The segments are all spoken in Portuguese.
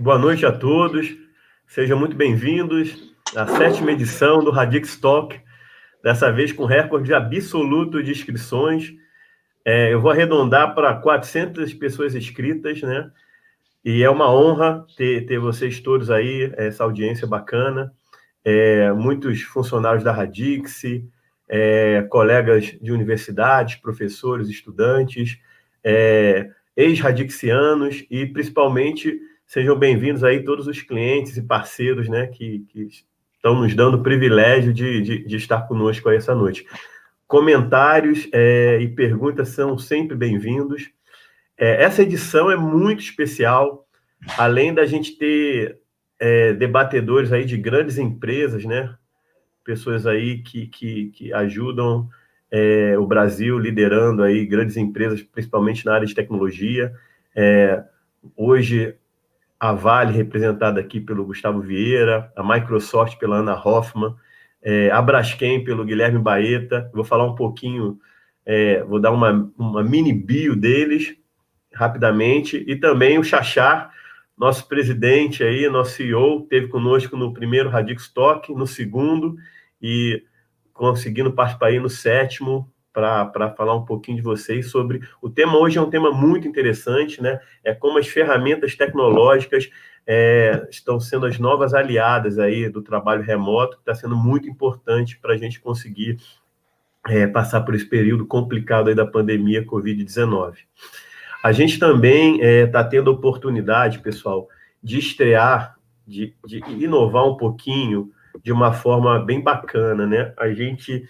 Boa noite a todos. Sejam muito bem-vindos à sétima edição do Radix Talk, dessa vez com recorde absoluto de inscrições. É, eu vou arredondar para 400 pessoas inscritas, né? E é uma honra ter, ter vocês todos aí, essa audiência bacana. É, muitos funcionários da Radix, é, colegas de universidades, professores, estudantes, é, ex-radixianos e principalmente sejam bem-vindos aí todos os clientes e parceiros né, que, que estão nos dando o privilégio de, de, de, estar conosco aí essa noite. Comentários é, e perguntas são sempre bem-vindos. É, essa edição é muito especial, além da gente ter é, debatedores aí de grandes empresas, né? Pessoas aí que, que, que ajudam é, o Brasil liderando aí grandes empresas, principalmente na área de tecnologia. É, hoje, a Vale, representada aqui pelo Gustavo Vieira, a Microsoft pela Ana Hoffman, é, a Braskem pelo Guilherme Baeta. Vou falar um pouquinho, é, vou dar uma, uma mini bio deles rapidamente, e também o Chachar, nosso presidente aí, nosso CEO, teve conosco no primeiro Radix Talk, no segundo, e conseguindo participar aí no sétimo para falar um pouquinho de vocês sobre. O tema hoje é um tema muito interessante, né? É como as ferramentas tecnológicas é, estão sendo as novas aliadas aí do trabalho remoto, que está sendo muito importante para a gente conseguir é, passar por esse período complicado aí da pandemia Covid-19. A gente também está é, tá tendo oportunidade, pessoal, de estrear, de, de inovar um pouquinho de uma forma bem bacana, né? A gente,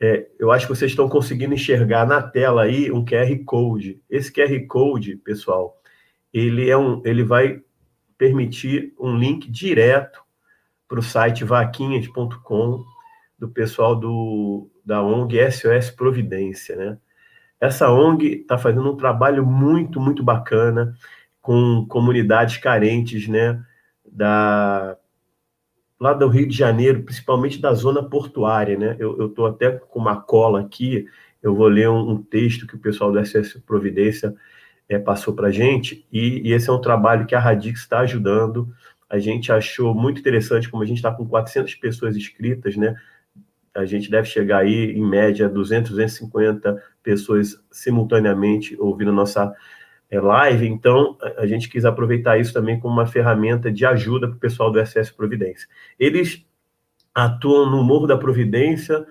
é, eu acho que vocês estão conseguindo enxergar na tela aí um QR Code. Esse QR Code, pessoal, ele é um, ele vai permitir um link direto para o site vaquinhas.com do pessoal do, da ONG SOS Providência, né? Essa ONG está fazendo um trabalho muito, muito bacana com comunidades carentes, né? Da, lá do Rio de Janeiro, principalmente da zona portuária, né? Eu estou até com uma cola aqui, eu vou ler um, um texto que o pessoal do SS Providência é, passou para a gente, e, e, esse é um trabalho que a Radix está ajudando. A gente achou muito interessante, como a gente está com 400 pessoas inscritas, né? A gente deve chegar aí, em média, a 200, 250 pessoas simultaneamente ouvindo nossa é, live, então a gente quis aproveitar isso também como uma ferramenta de ajuda para o pessoal do SS Providência. Eles atuam no Morro da Providência,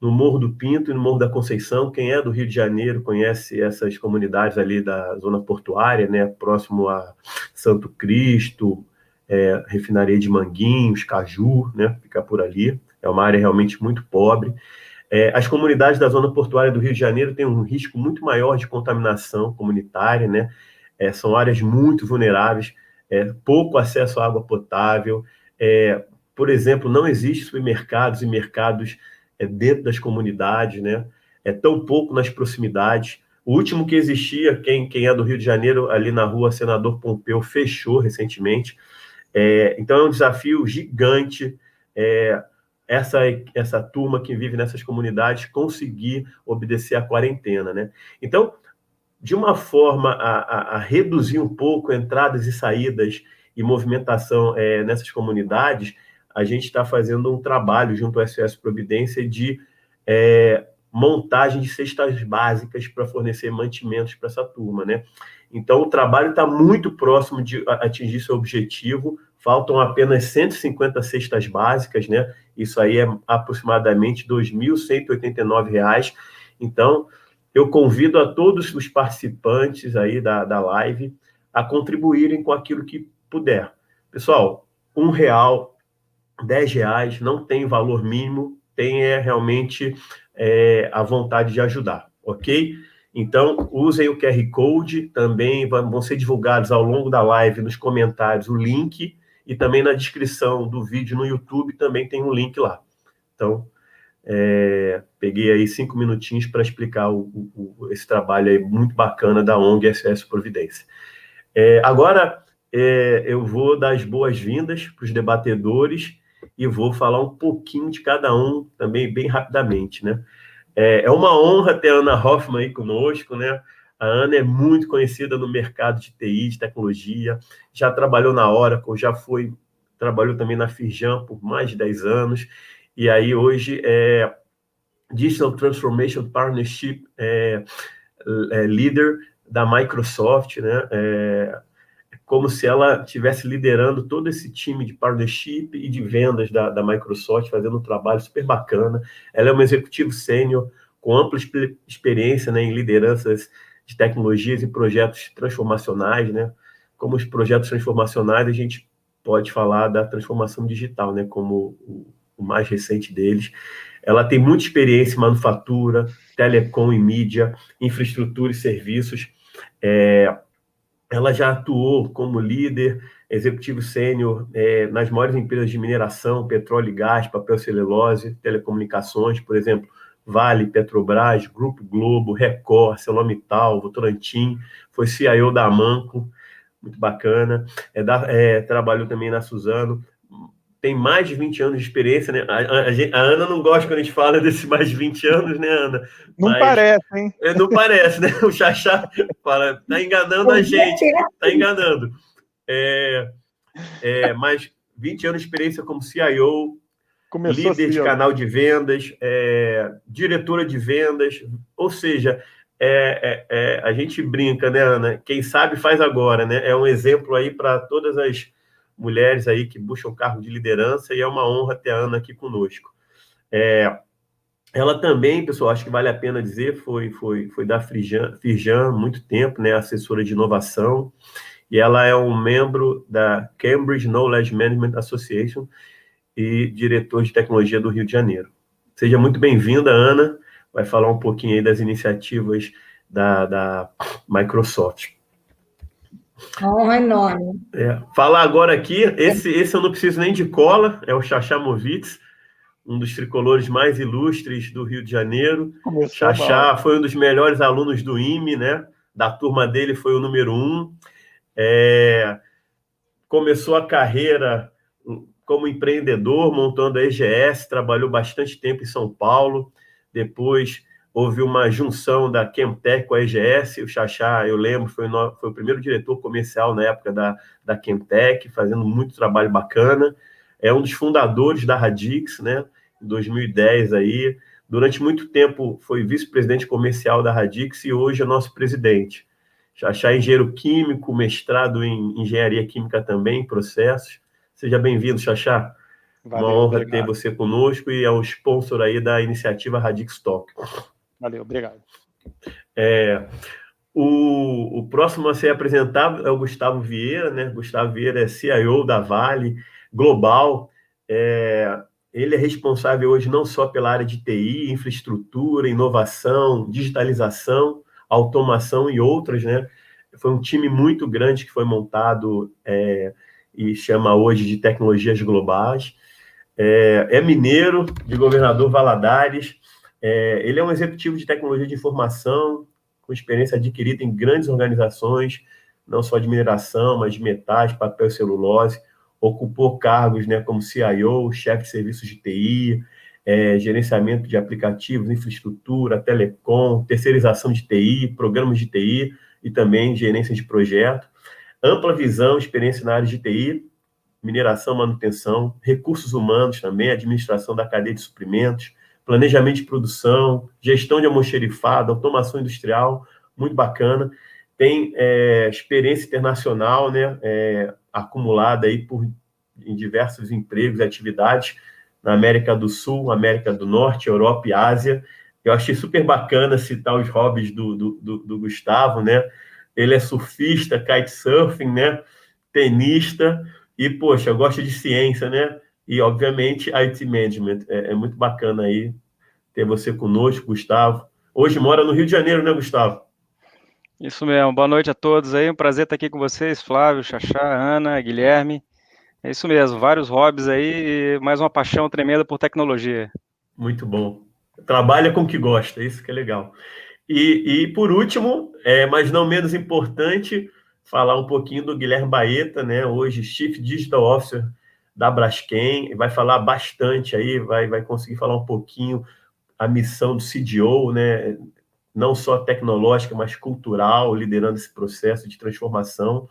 no Morro do Pinto e no Morro da Conceição. Quem é do Rio de Janeiro conhece essas comunidades ali da zona portuária, né, próximo a Santo Cristo, é, Refinaria de Manguinhos, Caju, né, fica por ali. É uma área realmente muito pobre. É, as comunidades da zona portuária do Rio de Janeiro têm um risco muito maior de contaminação comunitária, né? É, são áreas muito vulneráveis, é, pouco acesso à água potável. É, por exemplo, não existe supermercados e mercados é, dentro das comunidades, né? É tão pouco nas proximidades. O último que existia, quem, quem é do Rio de Janeiro, ali na rua Senador Pompeu, fechou recentemente. É, então é um desafio gigante. É, essa, essa turma que vive nessas comunidades conseguir obedecer à quarentena, né? Então, de uma forma a, a, a reduzir um pouco entradas e saídas e movimentação é, nessas comunidades, a gente está fazendo um trabalho junto ao SOS Providência de é, montagem de cestas básicas para fornecer mantimentos para essa turma, né? Então, o trabalho está muito próximo de atingir seu objetivo, faltam apenas 150 cestas básicas, né? Isso aí é aproximadamente R$ 2.189. Então, eu convido a todos os participantes aí da, da live a contribuírem com aquilo que puder. Pessoal, um real, dez reais, não tem valor mínimo, tem é, realmente é, a vontade de ajudar, ok? Então, usem o QR Code, também vão ser divulgados ao longo da live, nos comentários, o link e também na descrição do vídeo no YouTube também tem um link lá. Então, é, peguei aí cinco minutinhos para explicar o, o, esse trabalho aí muito bacana da ONG SS Providência. É, agora, é, eu vou dar as boas-vindas para os debatedores e vou falar um pouquinho de cada um também bem rapidamente, né? É, é uma honra ter a Ana Hoffman aí conosco, né? A Ana é muito conhecida no mercado de TI, de tecnologia, já trabalhou na Oracle, já foi, trabalhou também na Firjan por mais de 10 anos, e aí hoje é Digital Transformation Partnership é, é Leader da Microsoft, né? É, como se ela estivesse liderando todo esse time de partnership e de vendas da, da Microsoft, fazendo um trabalho super bacana. Ela é uma executiva sênior com ampla experiência né, em lideranças de tecnologias e projetos transformacionais, né? Como os projetos transformacionais, a gente pode falar da transformação digital, né? Como o, o mais recente deles. Ela tem muita experiência em manufatura, telecom e mídia, infraestrutura e serviços. É, ela já atuou como líder executivo sênior é, nas maiores empresas de mineração, petróleo e gás, papel celulose, telecomunicações, por exemplo, Vale, Petrobras, Grupo Globo, Record, Celomital, Votorantim, foi CIO da Amanco, muito bacana. É, da, é, trabalhou também na Suzano, tem mais de 20 anos de experiência, né? A, a, a, Ana não gosta quando a gente fala desses mais de 20 anos, né, Ana? Não Mas, parece, hein? É, não parece, né? O Xaxá fala, tá enganando a gente, tá enganando. É, é, mas 20 anos de experiência como CIO, Começou líder assim, de canal de vendas, é, diretora de vendas, ou seja, é, é, é, a gente brinca, né, Ana? Quem sabe faz agora, né? É um exemplo aí para todas as mulheres aí que buscam cargo de liderança e é uma honra ter a Ana aqui conosco. É, ela também, pessoal, acho que vale a pena dizer, foi, foi, foi da Firjan, Firjan muito tempo, né, assessora de inovação, e ela é um membro da Cambridge Knowledge Management Association e diretor de tecnologia do Rio de Janeiro. Seja muito bem-vinda, Ana, vai falar um pouquinho aí das iniciativas da, da Microsoft. Honra enorme. É. Falar agora aqui, esse, esse eu não preciso nem de cola, é o Xaxá Movitz, um dos tricolores mais ilustres do Rio de Janeiro. Começou Xaxá mal. foi um dos melhores alunos do IME, né? Da turma dele foi o número um. É, começou a carreira como empreendedor, montando a EGS, trabalhou bastante tempo em São Paulo, depois houve uma junção da Chemtech com a EGS, o Xaxá, eu lembro, foi, no, foi o primeiro diretor comercial na época da, da Chemtech, fazendo muito trabalho bacana, é um dos fundadores da Radix, né, em 2010 aí, durante muito tempo foi vice-presidente comercial da Radix e hoje é nosso presidente. Xaxá é engenheiro químico, mestrado em engenharia química também, processos. Seja bem-vindo, Xaxá. Valeu, Uma honra obrigado. ter você conosco e é o sponsor aí da iniciativa Radix Talk. Valeu, obrigado. É, o, o próximo a ser apresentado é o Gustavo Vieira, né? Gustavo Vieira é CIO da Vale Global. É, ele é responsável hoje não só pela área de TI, infraestrutura, inovação, digitalização, automação e outras, né? Foi um time muito grande que foi montado é, e chama hoje de tecnologias globais. É, é mineiro, de governador Valadares, é, ele é um executivo de tecnologia de informação, com experiência adquirida em grandes organizações, não só de mineração, mas de metais, papel e celulose. Ocupou cargos né, como CIO, chefe de serviços de TI, é, gerenciamento de aplicativos, infraestrutura, telecom, terceirização de TI, programas de TI e também gerência de projeto. Ampla visão, experiência na área de TI, mineração, manutenção, recursos humanos também, administração da cadeia de suprimentos, planejamento de produção, gestão de almoxerifado, automação industrial, muito bacana. Tem é, experiência internacional, né, é, acumulada aí por em diversos empregos e atividades na América do Sul, América do Norte, Europa e Ásia. Eu achei super bacana citar os hobbies do, do, do, do Gustavo, né? Ele é surfista, kitesurfing, né? Tenista e, poxa, gosta de ciência, né? e, obviamente, IT Management. É, é, muito bacana aí ter você conosco, Gustavo. Hoje mora no Rio de Janeiro, né, Gustavo? Isso mesmo. Boa noite a todos aí. Um prazer estar aqui com vocês, Flávio, Xaxá, Ana, Guilherme. É isso mesmo. Vários hobbies aí e mais uma paixão tremenda por tecnologia. Muito bom. Trabalha com o que gosta, isso que é legal. E, e por último, é, mas não menos importante, falar um pouquinho do Guilherme Baeta, né? Hoje, Chief Digital Officer da Braskem, vai falar bastante aí, vai, vai conseguir falar um pouquinho a missão do CDO, né? não só tecnológica, mas cultural, liderando esse processo de transformação.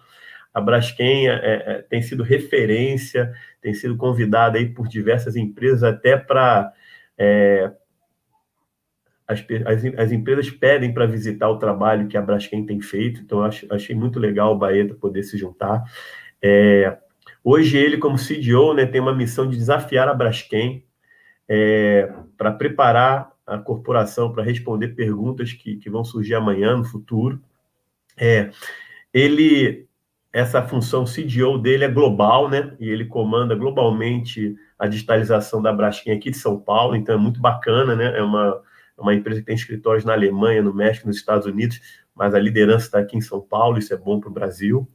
A Braskem é, é, tem sido referência, tem sido convidada aí por diversas empresas até para é, as, as, as, empresas pedem para visitar o trabalho que a Braskem tem feito, então achei muito legal o Baeta poder se juntar. É, hoje ele, como CDO, né, tem uma missão de desafiar a Braskem é, para preparar a corporação para responder perguntas que, que vão surgir amanhã, no futuro. É, ele, essa função CDO dele é global, né? E ele comanda globalmente a digitalização da Braskem aqui de São Paulo, então é muito bacana, né? É uma, é uma empresa que tem escritórios na Alemanha, no México, nos Estados Unidos, mas a liderança está aqui em São Paulo, isso é bom para o Brasil.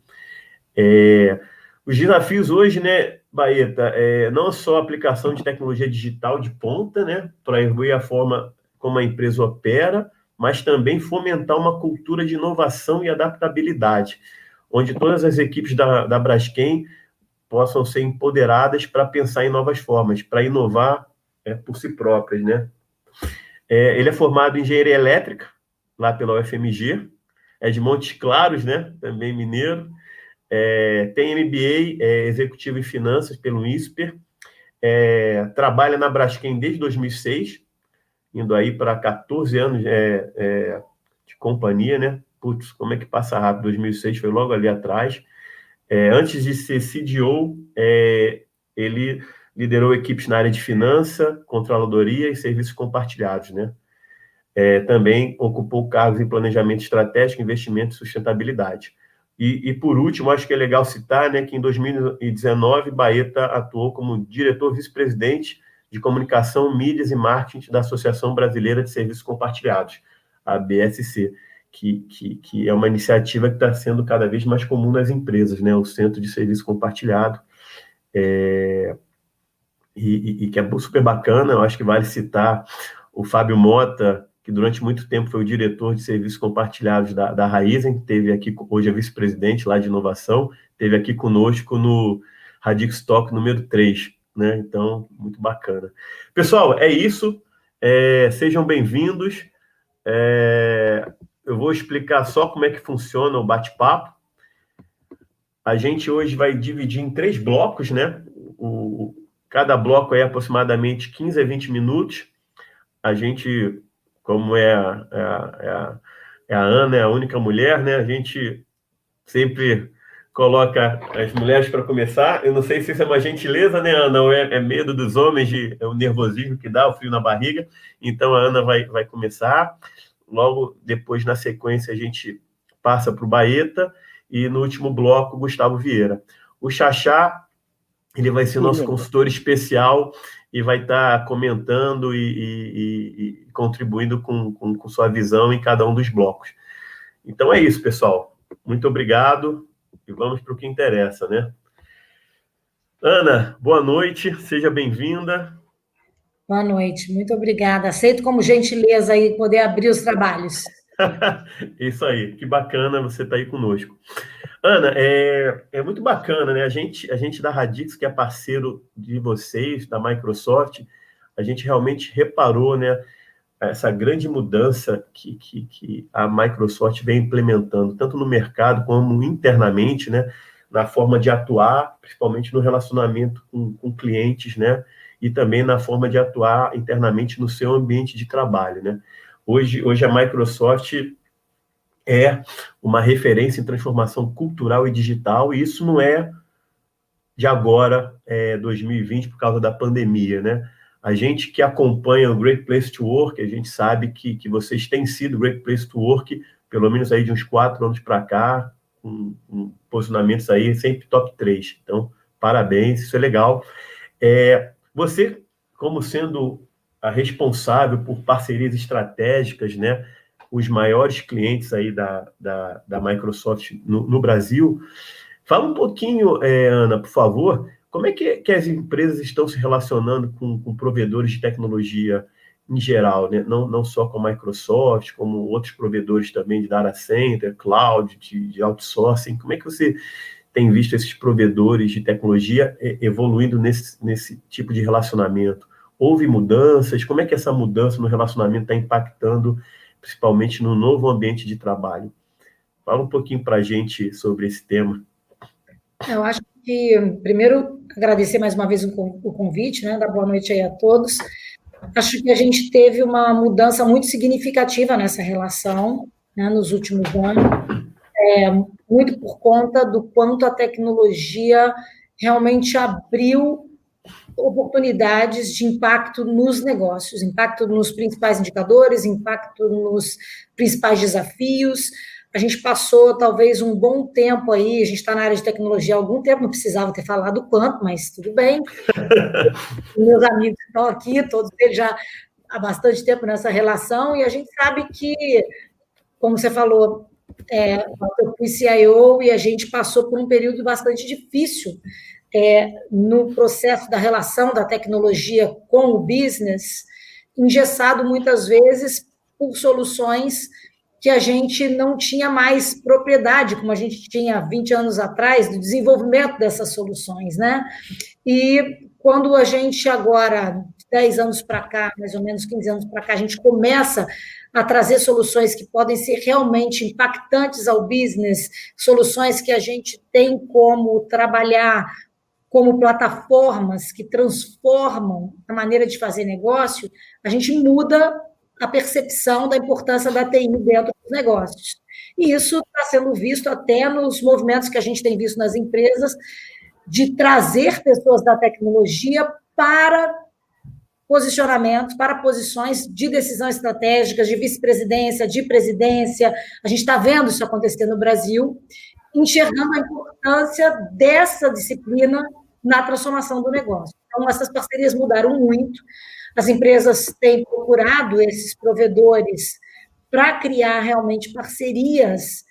É, os desafios hoje, né, Baeta, é não só a aplicação de tecnologia digital de ponta, né, para evoluir a forma como a empresa opera, mas também fomentar uma cultura de inovação e adaptabilidade, onde todas as equipes da, da Braskem possam ser empoderadas para pensar em novas formas, para inovar é, por si próprias, né? É, ele é formado em engenharia elétrica, lá pela UFMG, é de Montes Claros, né? Também mineiro, é, tem MBA é, executivo em finanças pelo INSPER, é, trabalha na Braskem desde 2006, indo aí para 14 anos é, é, de companhia, né? Putz, como é que passa rápido? 2006 foi logo ali atrás. Antes de ser CDO, ele liderou equipes na área de finança, controladoria e serviços compartilhados, né? também ocupou cargos em planejamento estratégico, investimento e sustentabilidade. E, e, por último, acho que é legal citar né, que em 2019, Baeta atuou como diretor vice-presidente de comunicação, mídias e marketing da Associação Brasileira de Serviços Compartilhados, a BSC, que, que, que é uma iniciativa que está sendo cada vez mais comum nas empresas, né, o Centro de Serviço Compartilhado, é, e, e, que é super bacana, eu acho que vale citar o Fábio Mota, que durante muito tempo foi o diretor de serviços compartilhados da, da Raizen, teve aqui, hoje é vice-presidente lá de inovação, teve aqui conosco no Radix Talk número 3, né? Então, muito bacana. Pessoal, é isso. É, sejam bem-vindos. É, eu vou explicar só como é que funciona o bate-papo. A gente hoje vai dividir em três blocos, né? O, cada bloco é aproximadamente 15 a 20 minutos. A gente como é a, é é é a Ana, é a única mulher, né? A gente sempre coloca as mulheres para começar. Eu não sei se isso é uma gentileza, né, Ana? Ou é, é, medo dos homens, de, é o nervosismo que dá, o frio na barriga. Então a Ana vai, vai começar. Logo depois, na sequência, a gente passa para o Baeta e no último bloco, Gustavo Vieira. O Xaxá, ele vai ser nosso consultor especial e vai estar tá comentando e, e, e contribuindo com, com, com, sua visão em cada um dos blocos. Então é isso, pessoal. Muito obrigado e vamos para o que interessa, né? Ana, boa noite, seja bem-vinda. Boa noite, muito obrigada. Aceito como gentileza aí poder abrir os trabalhos. Isso aí, que bacana você estar tá aí conosco. Ana, é, é muito bacana, né? A gente, a gente da Radix, que é parceiro de vocês, da Microsoft, a gente realmente reparou, né? Essa grande mudança que, que, que a Microsoft vem implementando, tanto no mercado como internamente, né? Na forma de atuar, principalmente no relacionamento com, com clientes, né? E também na forma de atuar internamente no seu ambiente de trabalho, né? Hoje, hoje a Microsoft é uma referência em transformação cultural e digital, e isso não é de agora, é, 2020, por causa da pandemia, né? A gente que acompanha o Great Place to Work, a gente sabe que, que vocês têm sido Great Place to Work, pelo menos aí de uns quatro anos para cá, com, com, posicionamentos aí sempre top 3. Então, parabéns, isso é legal. É, você, como sendo a responsável por parcerias estratégicas, né? os maiores clientes aí da, da, da Microsoft no, no, Brasil. Fala um pouquinho, é, Ana, por favor, como é que, que as empresas estão se relacionando com, com provedores de tecnologia em geral, né? não, não só com a Microsoft, como outros provedores também de data center, cloud, de, de outsourcing. Como é que você tem visto esses provedores de tecnologia evoluindo nesse, nesse tipo de relacionamento? Houve mudanças? Como é que essa mudança no relacionamento está impactando principalmente no novo ambiente de trabalho. Fala um pouquinho para a gente sobre esse tema. Eu acho que, primeiro, agradecer mais uma vez o convite, né? Dar boa noite aí a todos. Acho que a gente teve uma mudança muito significativa nessa relação né, nos últimos anos, é, muito por conta do quanto a tecnologia realmente abriu oportunidades de impacto nos negócios, impacto nos principais indicadores, impacto nos principais desafios. A gente passou talvez um bom tempo aí, a gente está na área de tecnologia há algum tempo, não precisava ter falado quanto, mas tudo bem. Meus amigos estão aqui, todos eles já há bastante tempo nessa relação, e a gente sabe que, como você falou, é, eu fui CIO e a gente passou por um período bastante difícil é, no processo da relação da tecnologia com o business, engessado muitas vezes por soluções que a gente não tinha mais propriedade, como a gente tinha 20 anos atrás, do desenvolvimento dessas soluções, né? E quando a gente agora, 10 anos para cá, mais ou menos 15 anos para cá, a gente começa a trazer soluções que podem ser realmente impactantes ao business, soluções que a gente tem como trabalhar como plataformas que transformam a maneira de fazer negócio, a gente muda a percepção da importância da TI dentro dos negócios. E isso está sendo visto até nos movimentos que a gente tem visto nas empresas de trazer pessoas da tecnologia para posicionamentos, para posições de decisão estratégicas, de vice-presidência, de presidência. A gente está vendo isso acontecer no Brasil, enxergando a importância dessa disciplina na transformação do negócio. Então, essas parcerias mudaram muito. As empresas têm procurado esses provedores para criar realmente parcerias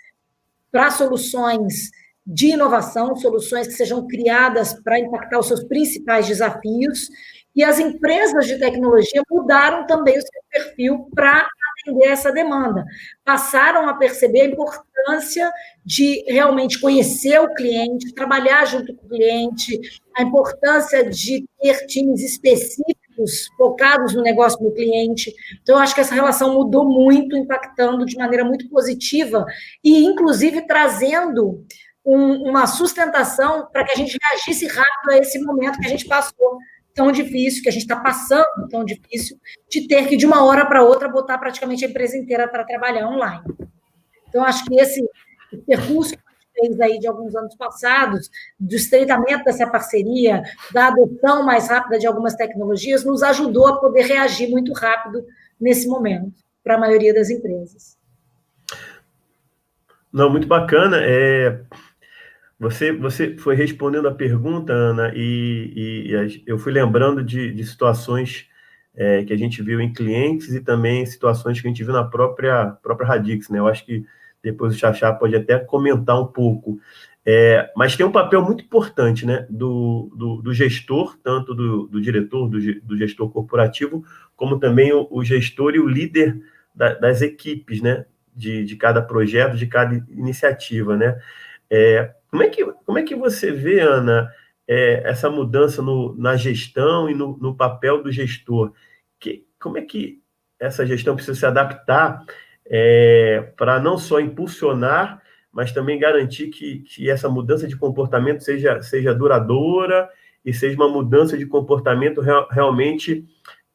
para soluções de inovação, soluções que sejam criadas para impactar os seus principais desafios. E as empresas de tecnologia mudaram também o seu perfil para atender essa demanda. Passaram a perceber a importância de realmente conhecer o cliente, trabalhar junto com o cliente, a importância de ter times específicos focados no negócio do cliente. Então, eu acho que essa relação mudou muito, impactando de maneira muito positiva e, inclusive, trazendo um, uma sustentação para que a gente reagisse rápido a esse momento que a gente passou tão difícil, que a gente está passando tão difícil, de ter que, de uma hora para outra, botar praticamente a empresa inteira para trabalhar online. Então, acho que esse percurso fez aí de alguns anos passados, do estreitamento dessa parceria, da adoção mais rápida de algumas tecnologias, nos ajudou a poder reagir muito rápido nesse momento, para a maioria das empresas. Não, muito bacana. É, você, você foi respondendo a pergunta, Ana, e, e eu fui lembrando de, de situações é, que a gente viu em clientes e também situações que a gente viu na própria, própria Radix, né? Eu acho que depois o Chachá pode até comentar um pouco. É, mas tem um papel muito importante né, do, do, do gestor, tanto do, do diretor, do, do, gestor corporativo, como também o, o gestor e o líder da, das equipes né, de, de cada projeto, de cada iniciativa. Né? É, como é que, como é que você vê, Ana, é, essa mudança no, na gestão e no, no papel do gestor? Que, como é que essa gestão precisa se adaptar é, para não só impulsionar, mas também garantir que, que essa mudança de comportamento seja, seja duradoura e seja uma mudança de comportamento real, realmente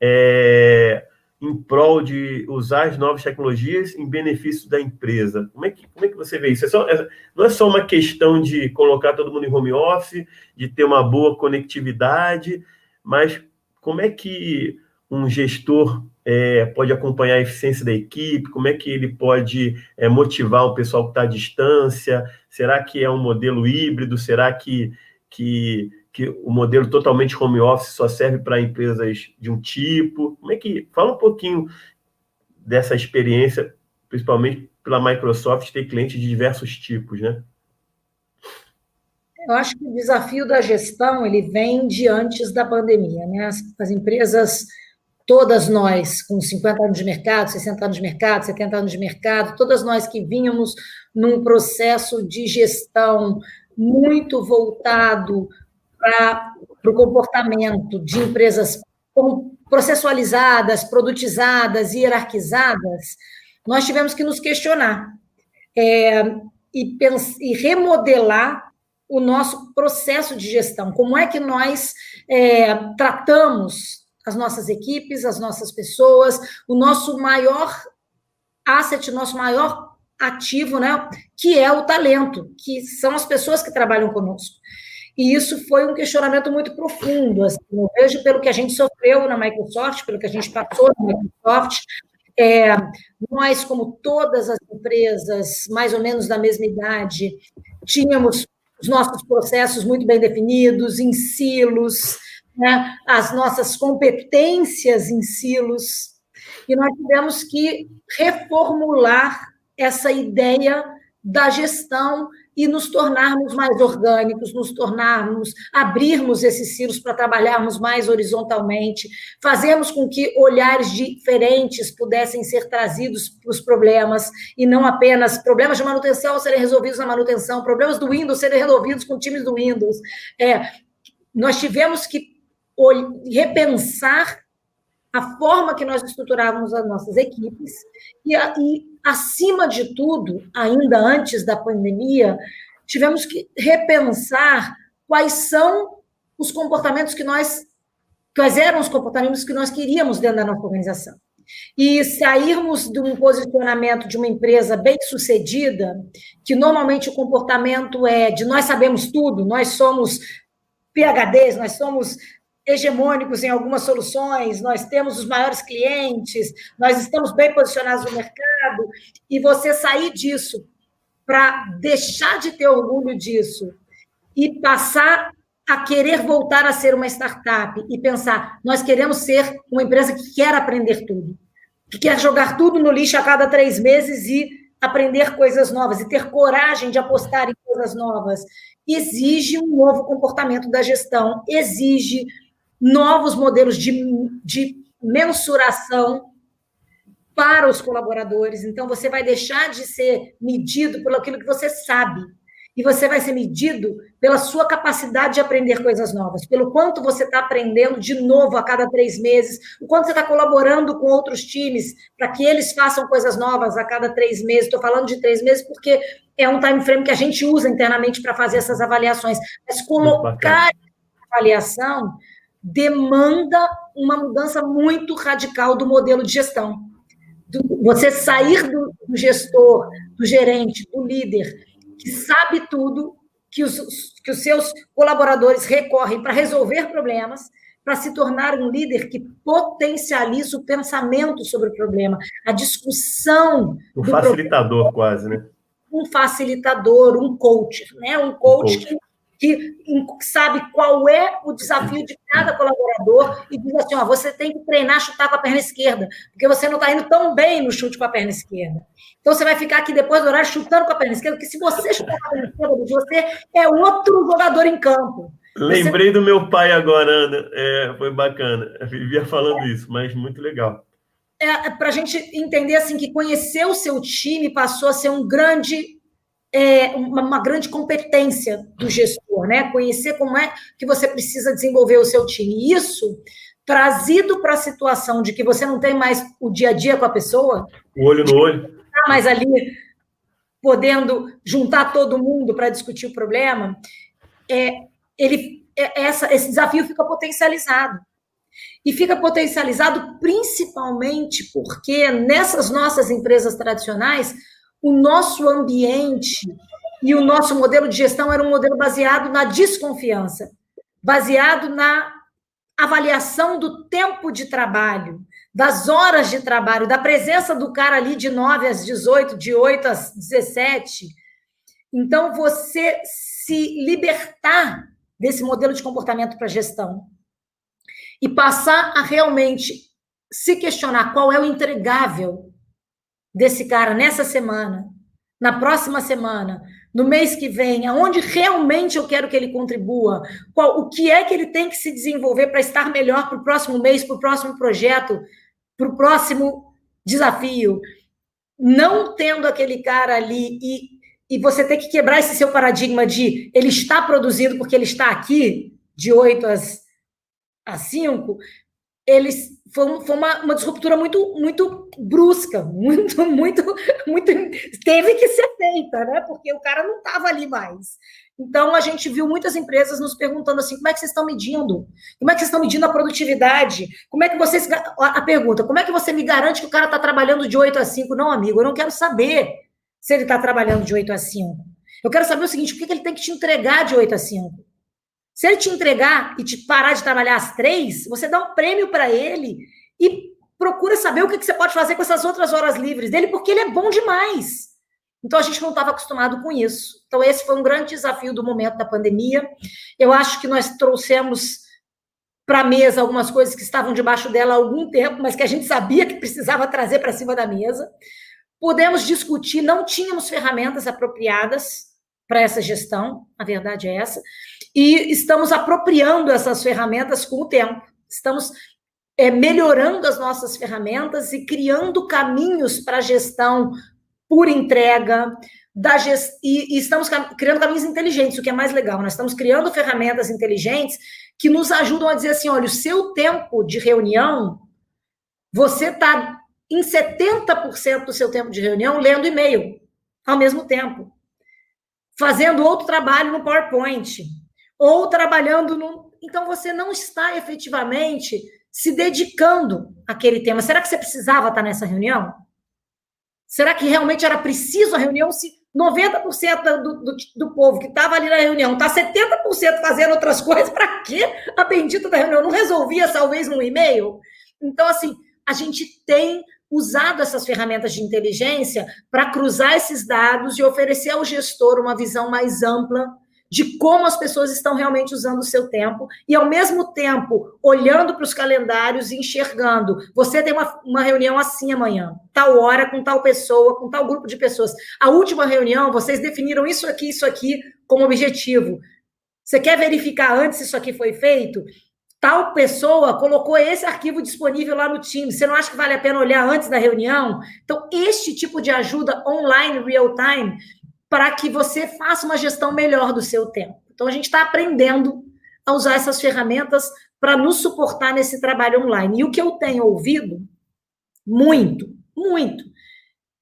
é, em prol de usar as novas tecnologias em benefício da empresa. Como é que, como é que você vê isso? É só, é, não é só uma questão de colocar todo mundo em home office, de ter uma boa conectividade, mas como é que um gestor é, pode acompanhar a eficiência da equipe? Como é que ele pode é, motivar o pessoal que está à distância? Será que é um modelo híbrido? Será que, que que o modelo totalmente home office só serve para empresas de um tipo? Como é que fala um pouquinho dessa experiência, principalmente pela Microsoft ter clientes de diversos tipos, né? Eu acho que o desafio da gestão ele vem de antes da pandemia, né? As, as empresas todas nós com 50 anos de mercado, 60 anos de mercado, 70 anos de mercado, todas nós que vínhamos num processo de gestão muito voltado para o comportamento de empresas processualizadas, produtizadas, hierarquizadas, nós tivemos que nos questionar é, e, e remodelar o nosso processo de gestão. Como é que nós é, tratamos as nossas equipes, as nossas pessoas, o nosso maior asset, nosso maior ativo, né, que é o talento, que são as pessoas que trabalham conosco. E isso foi um questionamento muito profundo. Assim, eu vejo pelo que a gente sofreu na Microsoft, pelo que a gente passou na Microsoft. É, nós, como todas as empresas, mais ou menos da mesma idade, tínhamos os nossos processos muito bem definidos, em silos, né, as nossas competências em silos, e nós tivemos que reformular essa ideia da gestão e nos tornarmos mais orgânicos, nos tornarmos, abrirmos esses silos para trabalharmos mais horizontalmente, fazermos com que olhares diferentes pudessem ser trazidos para os problemas e não apenas problemas de manutenção serem resolvidos na manutenção, problemas do Windows serem resolvidos com times do Windows. É, nós tivemos que repensar a forma que nós estruturávamos as nossas equipes e, e, acima de tudo, ainda antes da pandemia, tivemos que repensar quais são os comportamentos que nós, quais eram os comportamentos que nós queríamos dentro da nossa organização. E sairmos de um posicionamento de uma empresa bem sucedida, que normalmente o comportamento é de nós sabemos tudo, nós somos PHDs, nós somos hegemônicos em algumas soluções, nós temos os maiores clientes, nós estamos bem posicionados no mercado, e você sair disso para deixar de ter orgulho disso e passar a querer voltar a ser uma startup e pensar, nós queremos ser uma empresa que quer aprender tudo, que quer jogar tudo no lixo a cada três meses e aprender coisas novas e ter coragem de apostar em coisas novas, exige um novo comportamento da gestão, exige novos modelos de, de mensuração para os colaboradores. Então, você vai deixar de ser medido pelo aquilo que você sabe. E você vai ser medido pela sua capacidade de aprender coisas novas, pelo quanto você está aprendendo de novo a cada três meses, o quanto você está colaborando com outros times para que eles façam coisas novas a cada três meses. Estou falando de três meses porque é um time frame que a gente usa internamente para fazer essas avaliações. Mas colocar avaliação demanda uma mudança muito radical do modelo de gestão. Você sair do, gestor, do gerente, do líder, que sabe tudo, que os, que os seus colaboradores recorrem para resolver problemas, para se tornar um líder que potencializa o pensamento sobre o problema, a discussão. Um facilitador, problema. quase, né? Um facilitador, um coach, né? Um coach, um coach. que que sabe qual é o desafio de cada colaborador e diz assim: ó, você tem que treinar a chutar com a perna esquerda, porque você não está indo tão bem no chute com a perna esquerda. Então você vai ficar aqui depois do horário chutando com a perna esquerda, porque se você chutar com a perna esquerda, você é outro jogador em campo. Lembrei você... do meu pai agora, Ana. É, foi bacana. Eu vivia falando é. isso, mas muito legal. É, é para a gente entender assim que conhecer o seu time passou a ser um grande é, uma, uma, grande competência do gestor, né? Conhecer como é que você precisa desenvolver o seu time. Isso trazido para a situação de que você não tem mais o dia a dia com a pessoa, o olho no olho, está mais ali podendo juntar todo mundo para discutir o problema, é, ele, é, essa, esse desafio fica potencializado. E fica potencializado principalmente porque nessas nossas empresas tradicionais o nosso ambiente e o nosso modelo de gestão era um modelo baseado na desconfiança, baseado na avaliação do tempo de trabalho, das horas de trabalho, da presença do cara ali de 9 às 18, de 8 às 17. Então, você se libertar desse modelo de comportamento para gestão e passar a realmente se questionar qual é o entregável desse cara nessa semana, na próxima semana, no mês que vem, aonde realmente eu quero que ele contribua, qual, o que é que ele tem que se desenvolver para estar melhor para o próximo mês, para o próximo projeto, para o próximo desafio. Não tendo aquele cara ali e, e você ter que quebrar esse seu paradigma de ele está produzindo porque ele está aqui, de 8 às, às 5, eles foi, foi uma, uma disruptura muito muito brusca, muito muito muito teve que ser feita, né? Porque o cara não estava ali mais. Então a gente viu muitas empresas nos perguntando assim, como é que vocês estão medindo? Como é que vocês estão medindo a produtividade? Como é que vocês a pergunta, como é que você me garante que o cara está trabalhando de 8 a 5? Não, amigo, eu não quero saber se ele está trabalhando de 8 a 5. Eu quero saber o seguinte, o que, que ele tem que te entregar de 8 a 5? Se ele te entregar e te parar de trabalhar às três, você dá um prêmio para ele e procura saber o que, que você pode fazer com essas outras horas livres dele, porque ele é bom demais. Então a gente não estava acostumado com isso. Então esse foi um grande desafio do momento da pandemia. Eu acho que nós trouxemos para a mesa algumas coisas que estavam debaixo dela há algum tempo, mas que a gente sabia que precisava trazer para cima da mesa. Pudemos discutir, não tínhamos ferramentas apropriadas para essa gestão, a verdade é essa e estamos apropriando essas ferramentas com o tempo. Estamos é, melhorando as nossas ferramentas e criando caminhos para gestão por entrega, da gest... e, e, estamos criando caminhos inteligentes, o que é mais legal. Nós estamos criando ferramentas inteligentes que nos ajudam a dizer assim: olha, o seu tempo de reunião, você está em 70% do seu tempo de reunião lendo e-mail ao mesmo tempo, fazendo outro trabalho no PowerPoint, ou trabalhando no. Então, você não está efetivamente se dedicando àquele tema. Será que você precisava estar nessa reunião? Será que realmente era preciso a reunião se 90% do, do, do povo que estava ali na reunião está 70% fazendo outras coisas? Para quê a bendita da reunião? Não resolvia, talvez, num e-mail? Então, assim, a gente tem usado essas ferramentas de inteligência para cruzar esses dados e oferecer ao gestor uma visão mais ampla de como as pessoas estão realmente usando o seu tempo e, ao mesmo tempo, olhando para os calendários e enxergando. Você tem uma, uma reunião assim amanhã, tal hora, com tal pessoa, com tal grupo de pessoas. A última reunião, vocês definiram isso aqui, isso aqui como objetivo. Você quer verificar antes se isso aqui foi feito? Tal pessoa colocou esse arquivo disponível lá no time. Você não acha que vale a pena olhar antes da reunião? Então, este tipo de ajuda online, real time, para que você faça uma gestão melhor do seu tempo. Então, a gente está aprendendo a usar essas ferramentas para nos suportar nesse trabalho online. E o que eu tenho ouvido muito, muito,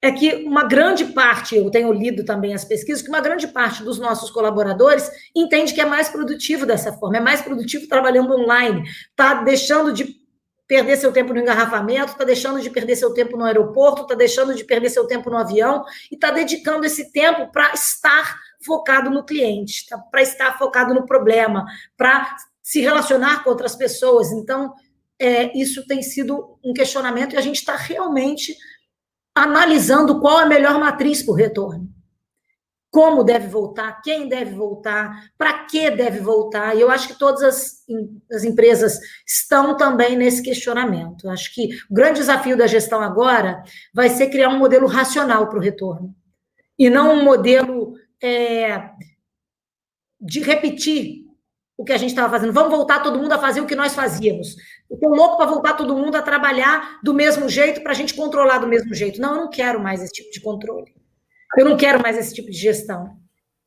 é que uma grande parte, eu tenho lido também as pesquisas, que uma grande parte dos nossos colaboradores entende que é mais produtivo dessa forma, é mais produtivo trabalhando online, está deixando de perder seu tempo no engarrafamento, está deixando de perder seu tempo no aeroporto, está deixando de perder seu tempo no avião e está dedicando esse tempo para estar focado no cliente, tá? para estar focado no problema, para se relacionar com outras pessoas. Então, é, isso tem sido um questionamento e a gente está realmente analisando qual a melhor matriz para o retorno como deve voltar, quem deve voltar, para que deve voltar. E eu acho que todas as, as empresas estão também nesse questionamento. Eu acho que o grande desafio da gestão agora vai ser criar um modelo racional para o retorno, e não um modelo é, de repetir o que a gente estava fazendo. Vamos voltar todo mundo a fazer o que nós fazíamos. Estou louco para voltar todo mundo a trabalhar do mesmo jeito, para a gente controlar do mesmo jeito. Não, eu não quero mais esse tipo de controle. Eu não quero mais esse tipo de gestão.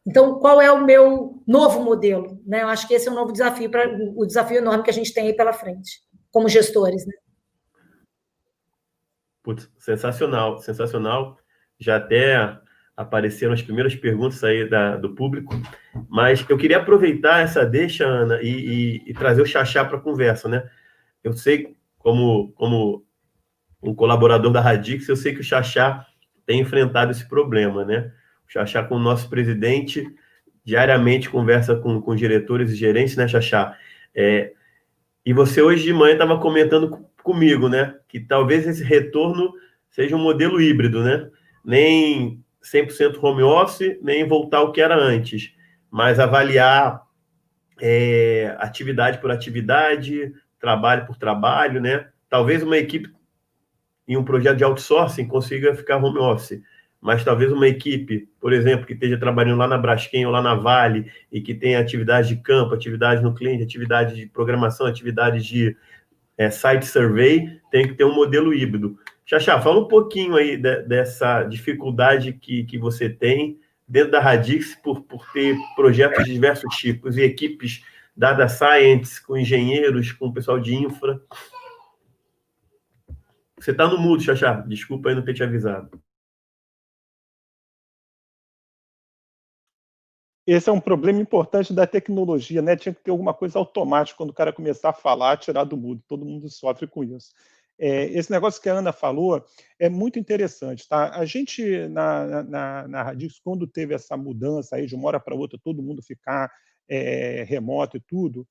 Então, qual é o meu novo modelo? Né? Eu acho que esse é um novo desafio, para o desafio enorme que a gente tem aí pela frente, como gestores. Né? Putz, sensacional, sensacional. Já até apareceram as primeiras perguntas aí da, do público, mas eu queria aproveitar essa deixa, Ana, e, e, e trazer o Xaxá para a conversa, né? Eu sei, como, como um colaborador da Radix, eu sei que o Xaxá tem enfrentado esse problema, né? O Xaxá, com o nosso presidente, diariamente conversa com, com diretores e gerentes, né, Xaxá? É, e você hoje de manhã estava comentando comigo, né? Que talvez esse retorno seja um modelo híbrido, né? Nem 100% home office, nem voltar ao que era antes, mas avaliar é, atividade por atividade, trabalho por trabalho, né? Talvez uma equipe em um projeto de outsourcing consiga ficar home office. Mas talvez uma equipe, por exemplo, que esteja trabalhando lá na Braskem ou lá na Vale e que tenha atividade de campo, atividade no cliente, atividade de programação, atividade de é, site survey, tem que ter um modelo híbrido. Xaxá, fala um pouquinho aí de, dessa dificuldade que, que você tem dentro da Radix por, por ter projetos de diversos tipos e equipes data science, com engenheiros, com pessoal de infra. Você está no mudo, Xaxá. Desculpa aí não ter te avisado. Esse é um problema importante da tecnologia, né? Tinha que ter alguma coisa automática quando o cara começar a falar, tirar do mudo. Todo mundo sofre com isso. É, esse negócio que a Ana falou é muito interessante, tá? A gente na, na, na Radix, quando teve essa mudança aí de uma hora para outra, todo mundo ficar é, remoto e tudo,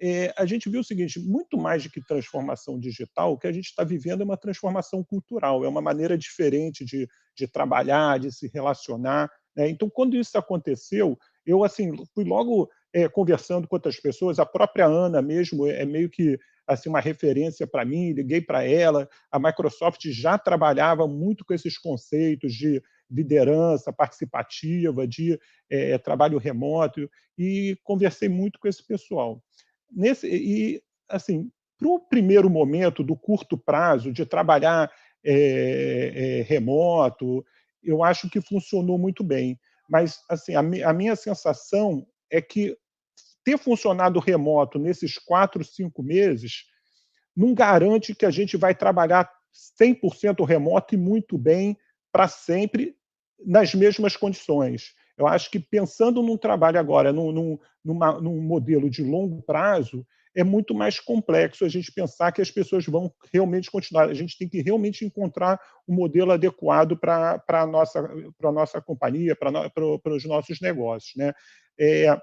é, a gente viu o seguinte: muito mais do que transformação digital, o que a gente está vivendo é uma transformação cultural, é uma maneira diferente de, de trabalhar, de se relacionar. Né? Então, quando isso aconteceu, eu assim fui logo é, conversando com outras pessoas, a própria Ana mesmo é meio que assim uma referência para mim, liguei para ela. A Microsoft já trabalhava muito com esses conceitos de liderança participativa, de é, trabalho remoto e conversei muito com esse pessoal. Nesse e assim, para o primeiro momento do curto prazo de trabalhar é, é, remoto, eu acho que funcionou muito bem mas assim a, a minha sensação é que ter funcionado remoto nesses quatro, cinco meses não garante que a gente vai trabalhar 100% remoto e muito bem para sempre nas mesmas condições. Eu acho que pensando num trabalho agora, num, num, numa, num modelo de longo prazo, é muito mais complexo a gente pensar que as pessoas vão realmente continuar. A gente tem que realmente encontrar um modelo adequado para a nossa, nossa companhia, para os nossos negócios. Né? É,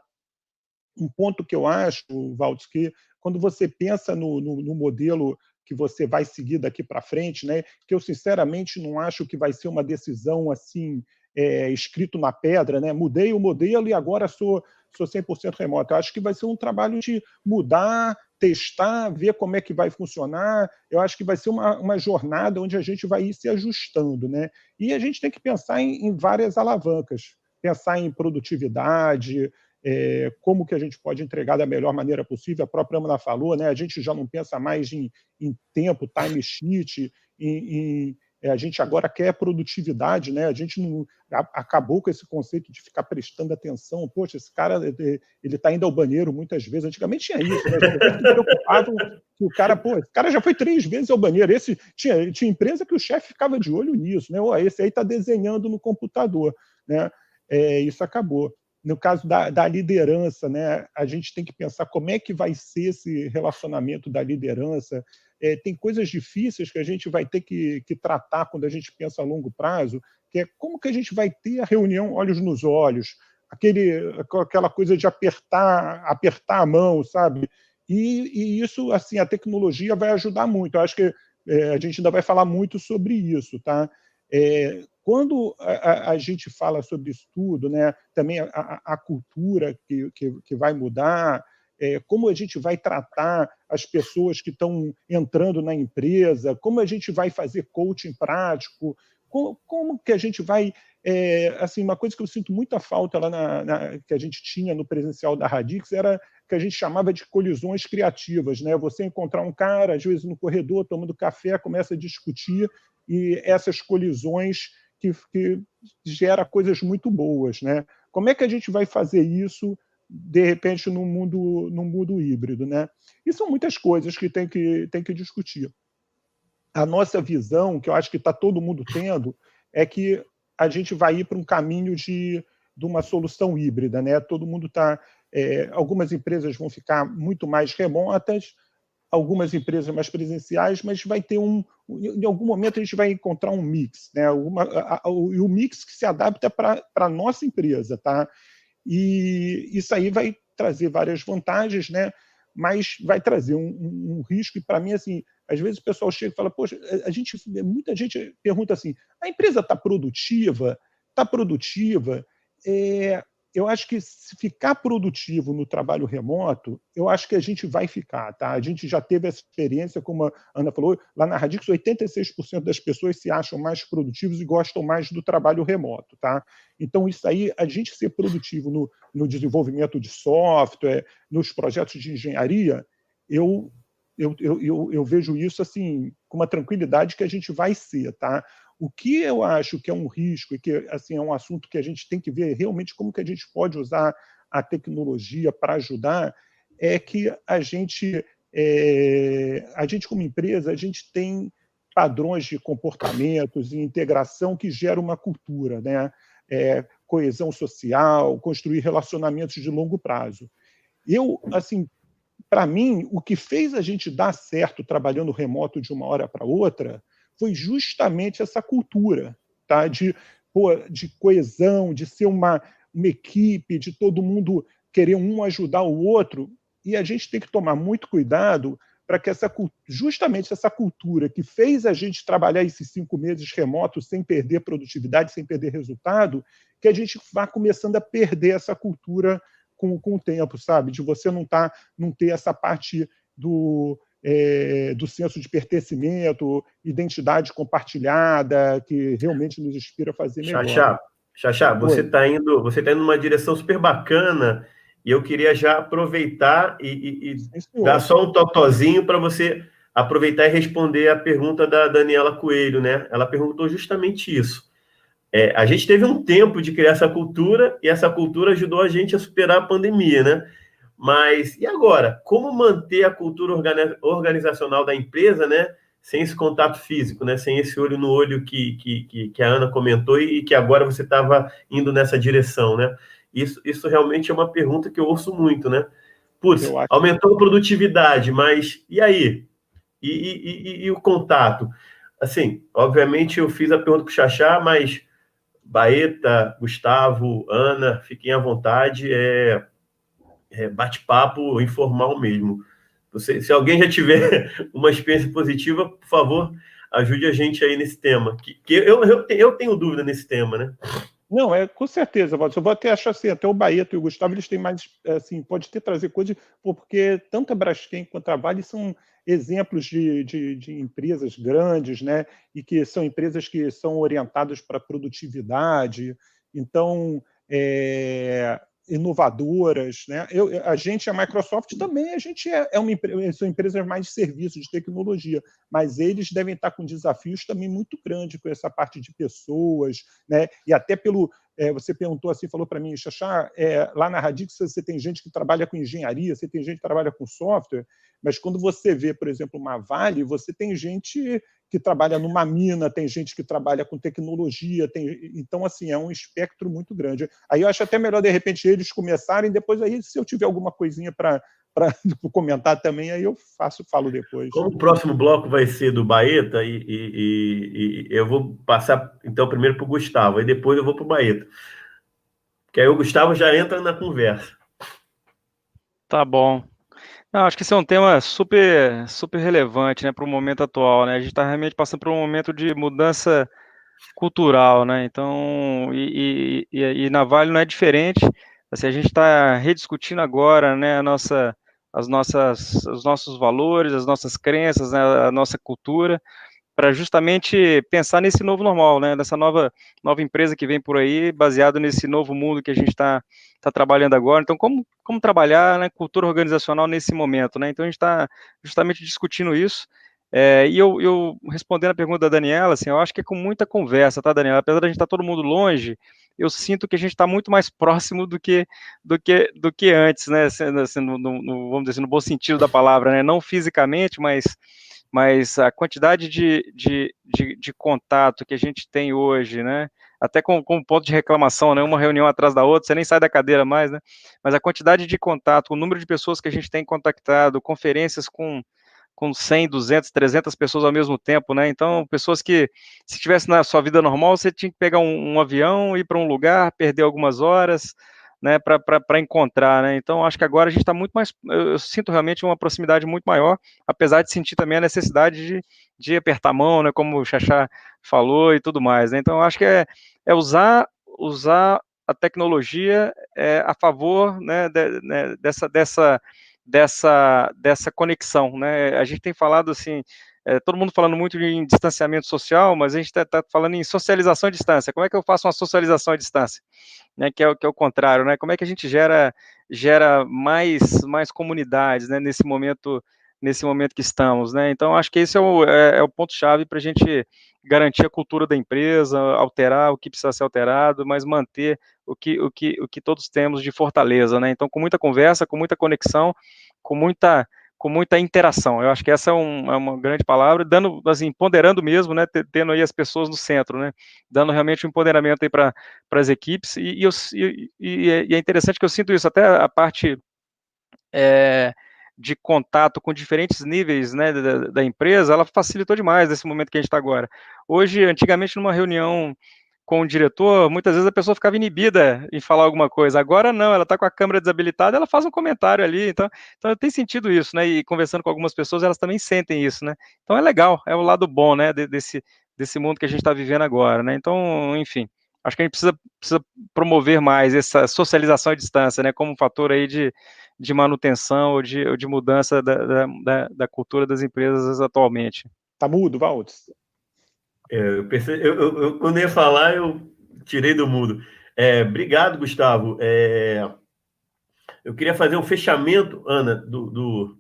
um ponto que eu acho, Valdes, que quando você pensa no, no, no modelo que você vai seguir daqui para frente, né, que eu sinceramente não acho que vai ser uma decisão assim é, escrito na pedra, né? Mudei o modelo e agora sou sou 100% remoto. Eu acho que vai ser um trabalho de mudar, testar, ver como é que vai funcionar. Eu acho que vai ser uma, uma jornada onde a gente vai ir se ajustando. Né? E a gente tem que pensar em, em várias alavancas. Pensar em produtividade, é, como que a gente pode entregar da melhor maneira possível. A própria Amanda falou, né? a gente já não pensa mais em, em tempo, time sheet, em, em é, a gente agora quer produtividade, né? A gente não a, acabou com esse conceito de ficar prestando atenção. Poxa, esse cara ele está indo ao banheiro muitas vezes. Antigamente tinha isso, né? Preocupavam que o cara, pô, esse cara já foi três vezes ao banheiro. Esse tinha, tinha empresa que o chefe ficava de olho nisso, né? Oh, esse aí está desenhando no computador, né? É, isso acabou. No caso da, da, liderança, né, a gente tem que pensar como é que vai ser esse relacionamento da liderança, é, tem coisas difíceis que a gente vai ter que, que, tratar quando a gente pensa a longo prazo, que é como que a gente vai ter a reunião olhos nos olhos, aquele, aquela coisa de apertar, apertar a mão, sabe? E, e isso, assim, a tecnologia vai ajudar muito. Eu acho que é, a gente ainda vai falar muito sobre isso, tá? É, quando a, a, gente fala sobre isso tudo, né, também a, a cultura que, que, que, vai mudar, é, como a gente vai tratar as pessoas que estão entrando na empresa, como a gente vai fazer coaching prático, como, como que a gente vai. É, assim, uma coisa que eu sinto muita falta lá na, na, que a gente tinha no presencial da Radix era que a gente chamava de colisões criativas, né? Você encontrar um cara, às vezes no corredor, tomando café, começa a discutir e essas colisões que, que gera coisas muito boas, né? Como é que a gente vai fazer isso de repente num mundo num mundo híbrido, né? E são muitas coisas que tem que tem que discutir. A nossa visão, que eu acho que está todo mundo tendo, é que a gente vai ir para um caminho de, de uma solução híbrida, né? Todo mundo está, é, algumas empresas vão ficar muito mais remotas, algumas empresas mais presenciais, mas vai ter um, em algum momento a gente vai encontrar um mix, né? Uma, a, a, o, o mix que se adapta para a nossa empresa, tá? E isso aí vai trazer várias vantagens, né? mas vai trazer um, um, um risco. E para mim, assim, às vezes o pessoal chega e fala: Poxa, a gente, muita gente pergunta assim: a empresa está produtiva? Está produtiva? É, eu acho que se ficar produtivo no trabalho remoto, eu acho que a gente vai ficar, tá? A gente já teve essa experiência, como a Ana falou, lá na Radix, 86% das pessoas se acham mais produtivos e gostam mais do trabalho remoto, tá? Então, isso aí, a gente ser produtivo no, no desenvolvimento de software, nos projetos de engenharia, eu, eu, eu, eu vejo isso assim com uma tranquilidade que a gente vai ser, tá? O que eu acho que é um risco e que assim é um assunto que a gente tem que ver realmente como que a gente pode usar a tecnologia para ajudar é que a gente é, a gente como empresa a gente tem padrões de comportamentos e integração que gera uma cultura, né? É, coesão social, construir relacionamentos de longo prazo. Eu, assim, para mim, o que fez a gente dar certo trabalhando remoto de uma hora para outra foi justamente essa cultura, tá? De, de coesão, de ser uma, uma equipe, de todo mundo querer um ajudar o outro. E a gente tem que tomar muito cuidado para que essa justamente essa cultura que fez a gente trabalhar esses cinco meses remotos sem perder produtividade, sem perder resultado, que a gente vá começando a perder essa cultura com, com o tempo, sabe? De você não tá, não ter essa parte do, é, do senso de pertencimento, identidade compartilhada, que realmente nos inspira a fazer melhor. Xaxá, Xaxá você está indo, você tá indo numa direção super bacana e eu queria já aproveitar e, e, e dar só um totozinho para você aproveitar e responder a pergunta da Daniela Coelho, né? Ela perguntou justamente isso. É, a gente teve um tempo de criar essa cultura e essa cultura ajudou a gente a superar a pandemia, né? Mas e agora? Como manter a cultura organizacional da empresa, né? Sem esse contato físico, né? Sem esse olho no olho que, que, que a Ana comentou e que agora você estava indo nessa direção, né? Isso, isso realmente é uma pergunta que eu ouço muito, né? Putz, aumentou a produtividade, mas e aí? E, e, e, e, o contato? Assim, obviamente eu fiz a pergunta para o Xaxá, mas Baeta, Gustavo, Ana, fiquem à vontade, é, é bate-papo informal mesmo. Você, se alguém já tiver uma experiência positiva, por favor, ajude a gente aí nesse tema. Que, que eu, eu, eu tenho dúvida nesse tema, né? Não, é com certeza, Walter. Eu vou até achar assim, até o Baeto e o Gustavo, eles têm mais, assim, pode ter trazer coisa, porque tanto a Braskem quanto a Vale são exemplos de, de, de, empresas grandes, né? E que são empresas que são orientadas para produtividade. Então, é, inovadoras. Né? Eu, a gente, a Microsoft também, a gente é, é uma são empresas mais de serviço, de tecnologia, mas eles devem estar com desafios também muito grandes com essa parte de pessoas, né? e até pelo. É, você perguntou assim, falou para mim, Xaxá, é, lá na Radix você tem gente que trabalha com engenharia, você tem gente que trabalha com software, mas quando você vê, por exemplo, uma Vale, você tem gente que trabalha numa mina, tem gente que trabalha com tecnologia, tem... então, assim, é um espectro muito grande. Aí eu acho até melhor, de repente, eles começarem, depois aí, se eu tiver alguma coisinha para para comentar também, aí eu faço, falo depois. Como o próximo bloco vai ser do Baeta, e, e, e, e eu vou passar então primeiro para o Gustavo, aí depois eu vou para o Baeta. Que aí o Gustavo já entra na conversa. Tá bom. Não, acho que esse é um tema super, super relevante, né, para o momento atual, né? A gente está realmente passando por um momento de mudança cultural, né? Então, e, e, e, na Vale não é diferente. Assim, a gente está rediscutindo agora, né, a nossa, as nossas, os nossos valores, as nossas crenças, né, a nossa cultura para justamente pensar nesse novo normal, né, nessa nova, nova empresa que vem por aí, baseado nesse novo mundo que a gente está tá trabalhando agora. Então, como, como trabalhar né, cultura organizacional nesse momento? Né? Então, a gente está justamente discutindo isso. É, e eu, eu, respondendo a pergunta da Daniela, assim, eu acho que é com muita conversa, tá, Daniela? Apesar de a gente estar tá todo mundo longe, eu sinto que a gente está muito mais próximo do que, do que, do que antes, né? Assim, no, no, vamos dizer assim, no bom sentido da palavra, né? Não fisicamente, mas mas a quantidade de, de, de, de, contato que a gente tem hoje, né, até com, com ponto de reclamação, né, uma reunião atrás da outra, você nem sai da cadeira mais, né, mas a quantidade de contato, o número de pessoas que a gente tem contactado, conferências com, com 100, 200, 300 pessoas ao mesmo tempo, né, então, pessoas que, se estivesse na sua vida normal, você tinha que pegar um, um avião, ir para um lugar, perder algumas horas, né, para encontrar, né? Então acho que agora a gente está muito mais, eu, sinto realmente uma proximidade muito maior, apesar de sentir também a necessidade de, de apertar a mão, né, como o Xaxá falou e tudo mais, né? Então acho que é, é usar usar a tecnologia é, a favor, né, de, né, dessa dessa dessa dessa conexão, né? A gente tem falado assim é, todo mundo falando muito em distanciamento social, mas a gente está tá falando em socialização à distância. Como é que eu faço uma socialização à distância? Né, que, é, que é o contrário, né? Como é que a gente gera, gera mais, mais comunidades né, nesse momento nesse momento que estamos, né? Então acho que esse é o, é, é o ponto chave para a gente garantir a cultura da empresa, alterar o que precisa ser alterado, mas manter o que, o que, o que todos temos de fortaleza, né? Então com muita conversa, com muita conexão, com muita com muita interação. Eu acho que essa é, um, é, uma grande palavra, dando, assim, ponderando mesmo, né, tendo aí as pessoas no centro, né, dando realmente um empoderamento aí para as equipes, e, e, eu, e, e, é interessante que eu sinto isso, até a parte é, de contato com diferentes níveis né, da, da, empresa, ela facilitou demais nesse momento que a gente está agora. Hoje, antigamente, numa reunião com o diretor, muitas vezes a pessoa ficava inibida em falar alguma coisa. Agora não, ela está com a câmera desabilitada, ela faz um comentário ali. Então, então tem sentido isso, né? E conversando com algumas pessoas, elas também sentem isso, né? Então é legal, é o lado bom, né? Desse, desse mundo que a gente está vivendo agora, né? Então, enfim, acho que a gente precisa, precisa promover mais essa socialização à distância, né? Como um fator aí de, de manutenção ou de, ou de mudança da, da, da, cultura das empresas atualmente. Tá mudo, Valdes? É, eu, pensei, eu, eu, eu, quando ia falar, eu tirei do mudo. É, obrigado, Gustavo. É, eu queria fazer um fechamento, Ana, do, do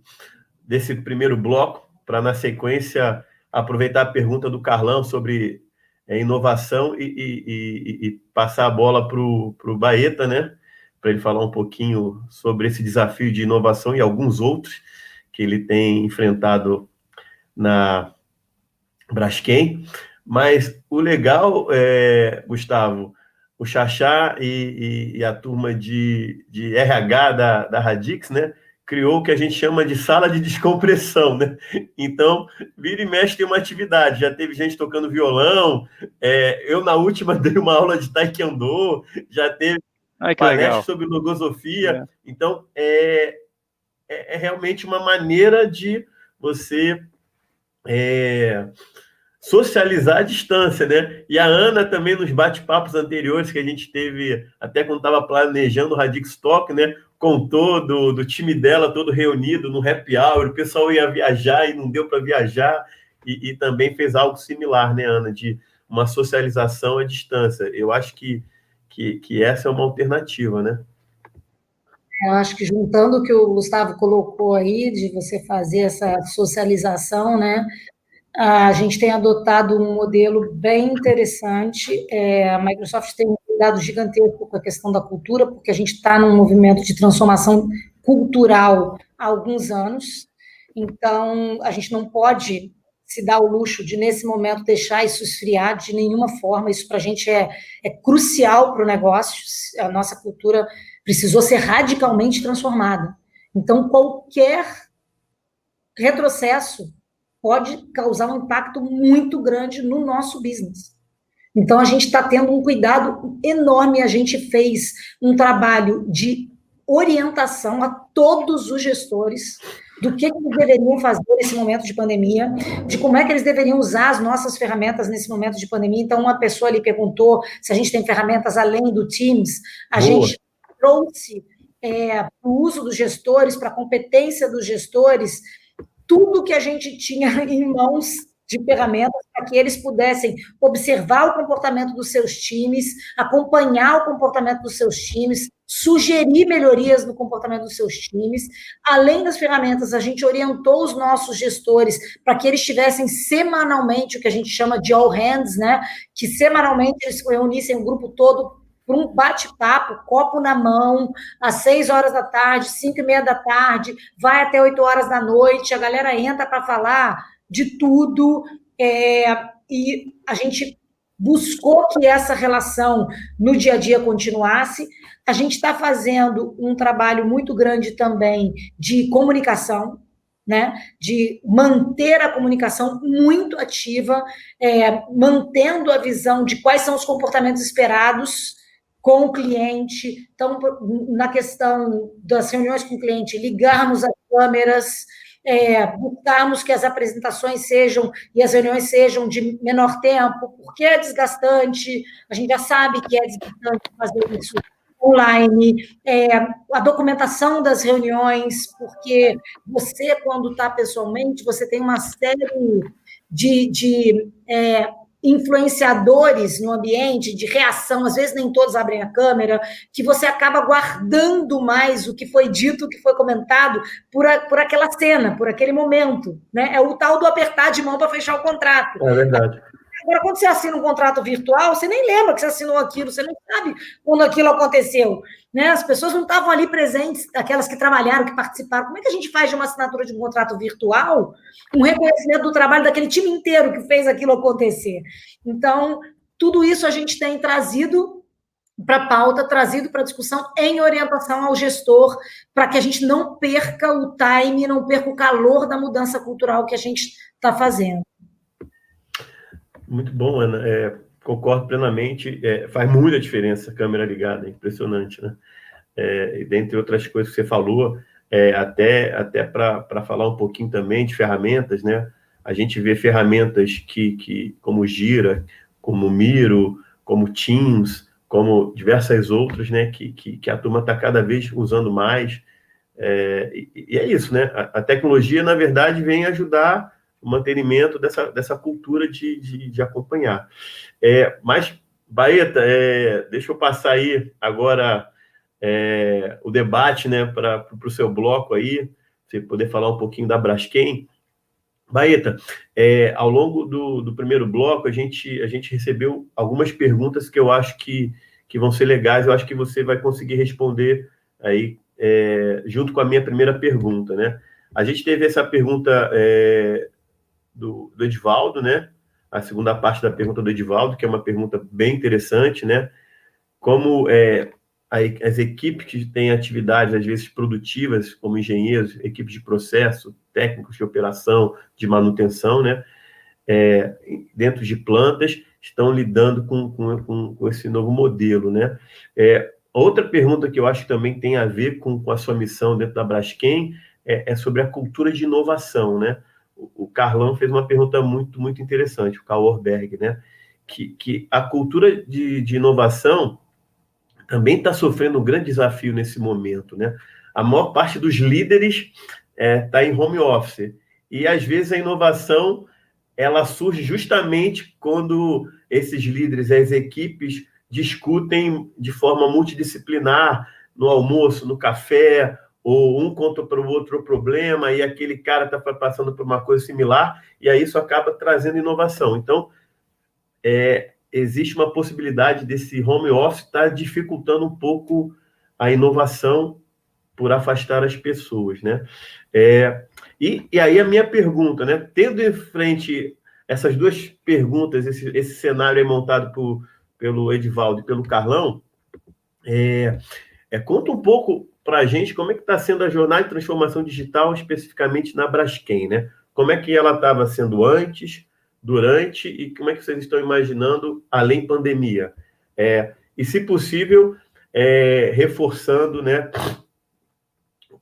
desse primeiro bloco, para na sequência aproveitar a pergunta do Carlão sobre é, inovação e, e, e, e, passar a bola para o Baeta, né? para ele falar um pouquinho sobre esse desafio de inovação e alguns outros que ele tem enfrentado na Braskem. Mas o legal, é, Gustavo, o Xaxá e, e, e, a turma de, de RH da, da Radix, né? Criou o que a gente chama de sala de descompressão, né? Então, vira e mexe tem uma atividade. Já teve gente tocando violão, é, eu na última dei uma aula de taekwondo, já teve Ai, palestra legal. sobre logosofia. É. Então, é, é, é, realmente uma maneira de você é, socializar à distância, né? E a Ana também, nos bate-papos anteriores que a gente teve, até quando estava planejando o Radix Talk, né? Contou do, do time dela todo reunido no happy hour, o pessoal ia viajar e não deu para viajar, e, e também fez algo similar, né, Ana? De uma socialização à distância. Eu acho que que, que essa é uma alternativa, né? Eu acho que juntando o que o Gustavo colocou aí, de você fazer essa socialização, né? A gente tem adotado um modelo bem interessante. É, a Microsoft tem um cuidado gigantesco com a questão da cultura, porque a gente está num movimento de transformação cultural há alguns anos. Então, a gente não pode se dá o luxo de, nesse momento, deixar isso esfriar de nenhuma forma. Isso para a gente é, é crucial para o negócio. A nossa cultura precisou ser radicalmente transformada. Então, qualquer retrocesso pode causar um impacto muito grande no nosso business. Então, a gente está tendo um cuidado enorme. A gente fez um trabalho de orientação a todos os gestores do que, que eles deveriam fazer nesse momento de pandemia, de como é que eles deveriam usar as nossas ferramentas nesse momento de pandemia. Então, uma pessoa ali perguntou se a gente tem ferramentas além do Teams. A Boa. gente trouxe é, o uso dos gestores, para a competência dos gestores, tudo que a gente tinha em mãos de ferramentas para que eles pudessem observar o comportamento dos seus times, acompanhar o comportamento dos seus times, sugerir melhorias no comportamento dos seus times. Além das ferramentas, a gente orientou os nossos gestores para que eles tivessem semanalmente o que a gente chama de all hands, né? Que semanalmente eles reunissem o grupo todo para um bate-papo, copo na mão, às seis horas da tarde, cinco e meia da tarde, vai até oito horas da noite, a galera entra para falar de tudo, é, e a gente buscou que essa relação no dia a dia continuasse. A gente está fazendo um trabalho muito grande também de comunicação, né, de manter a comunicação muito ativa, é, mantendo a visão de quais são os comportamentos esperados com o cliente. Então, na questão das reuniões com o cliente, ligarmos as câmeras, é, buscarmos que as apresentações sejam e as reuniões sejam de menor tempo, porque é desgastante, a gente já sabe que é desgastante fazer isso online, é, a documentação das reuniões, porque você, quando está pessoalmente, você tem uma série de, de é, influenciadores no ambiente de reação, às vezes nem todos abrem a câmera, que você acaba guardando mais o que foi dito, o que foi comentado por, a, por aquela cena, por aquele momento, né? É o tal do apertar de mão para fechar o contrato. É verdade. Agora, quando você assina um contrato virtual, você nem lembra que você assinou aquilo, você não sabe quando aquilo aconteceu. Né? As pessoas não estavam ali presentes, aquelas que trabalharam, que participaram. Como é que a gente faz de uma assinatura de um contrato virtual um reconhecimento do trabalho daquele time inteiro que fez aquilo acontecer? Então, tudo isso a gente tem trazido para a pauta, trazido para discussão em orientação ao gestor, para que a gente não perca o time, não perca o calor da mudança cultural que a gente está fazendo. Muito bom, Ana. É, concordo plenamente. É, faz muita diferença a câmera ligada, é impressionante, né? É, dentre outras coisas que você falou, é, até, até para falar um pouquinho também de ferramentas, né? A gente vê ferramentas que, que como Gira, como Miro, como Teams, como diversas outras, né, que, que, que a turma está cada vez usando mais. É, e, e, é isso, né? A, a, tecnologia, na verdade, vem ajudar o mantenimento dessa, dessa cultura de, de, de acompanhar. É, mas, Baeta, é, deixa eu passar aí agora é, o debate né, para o seu bloco aí, você poder falar um pouquinho da Braskem. Baeta, é, ao longo do, do, primeiro bloco, a gente, a gente recebeu algumas perguntas que eu acho que, que vão ser legais, eu acho que você vai conseguir responder aí é, junto com a minha primeira pergunta, né? A gente teve essa pergunta é, do, do Edivaldo, né? A segunda parte da pergunta do Edivaldo, que é uma pergunta bem interessante, né? Como é, as equipes que têm atividades, às vezes, produtivas, como engenheiros, equipes de processo, técnicos de operação, de manutenção, né? É, dentro de plantas, estão lidando com, com, com esse novo modelo, né? É, outra pergunta que eu acho que também tem a ver com, com a sua missão dentro da Braskem é, é sobre a cultura de inovação, né? O, Carlão fez uma pergunta muito, muito interessante, o Carl Orberg, né? Que, que a cultura de, de inovação também está sofrendo um grande desafio nesse momento, né? A maior parte dos líderes está é, tá em home office e às vezes a inovação ela surge justamente quando esses líderes, as equipes discutem de forma multidisciplinar no almoço, no café, ou um conta para o outro o problema e aquele cara está passando por uma coisa similar e aí isso acaba trazendo inovação. Então, é, existe uma possibilidade desse home office estar tá dificultando um pouco a inovação por afastar as pessoas, né? É, e, e aí a minha pergunta, né? Tendo em frente essas duas perguntas, esse, esse cenário montado por, pelo Edivaldo e pelo Carlão, é, é conta um pouco para a gente como é que está sendo a jornada de transformação digital, especificamente na Braskem, né? Como é que ela estava sendo antes, durante e como é que vocês estão imaginando além pandemia? É, e, se possível, é, reforçando, né,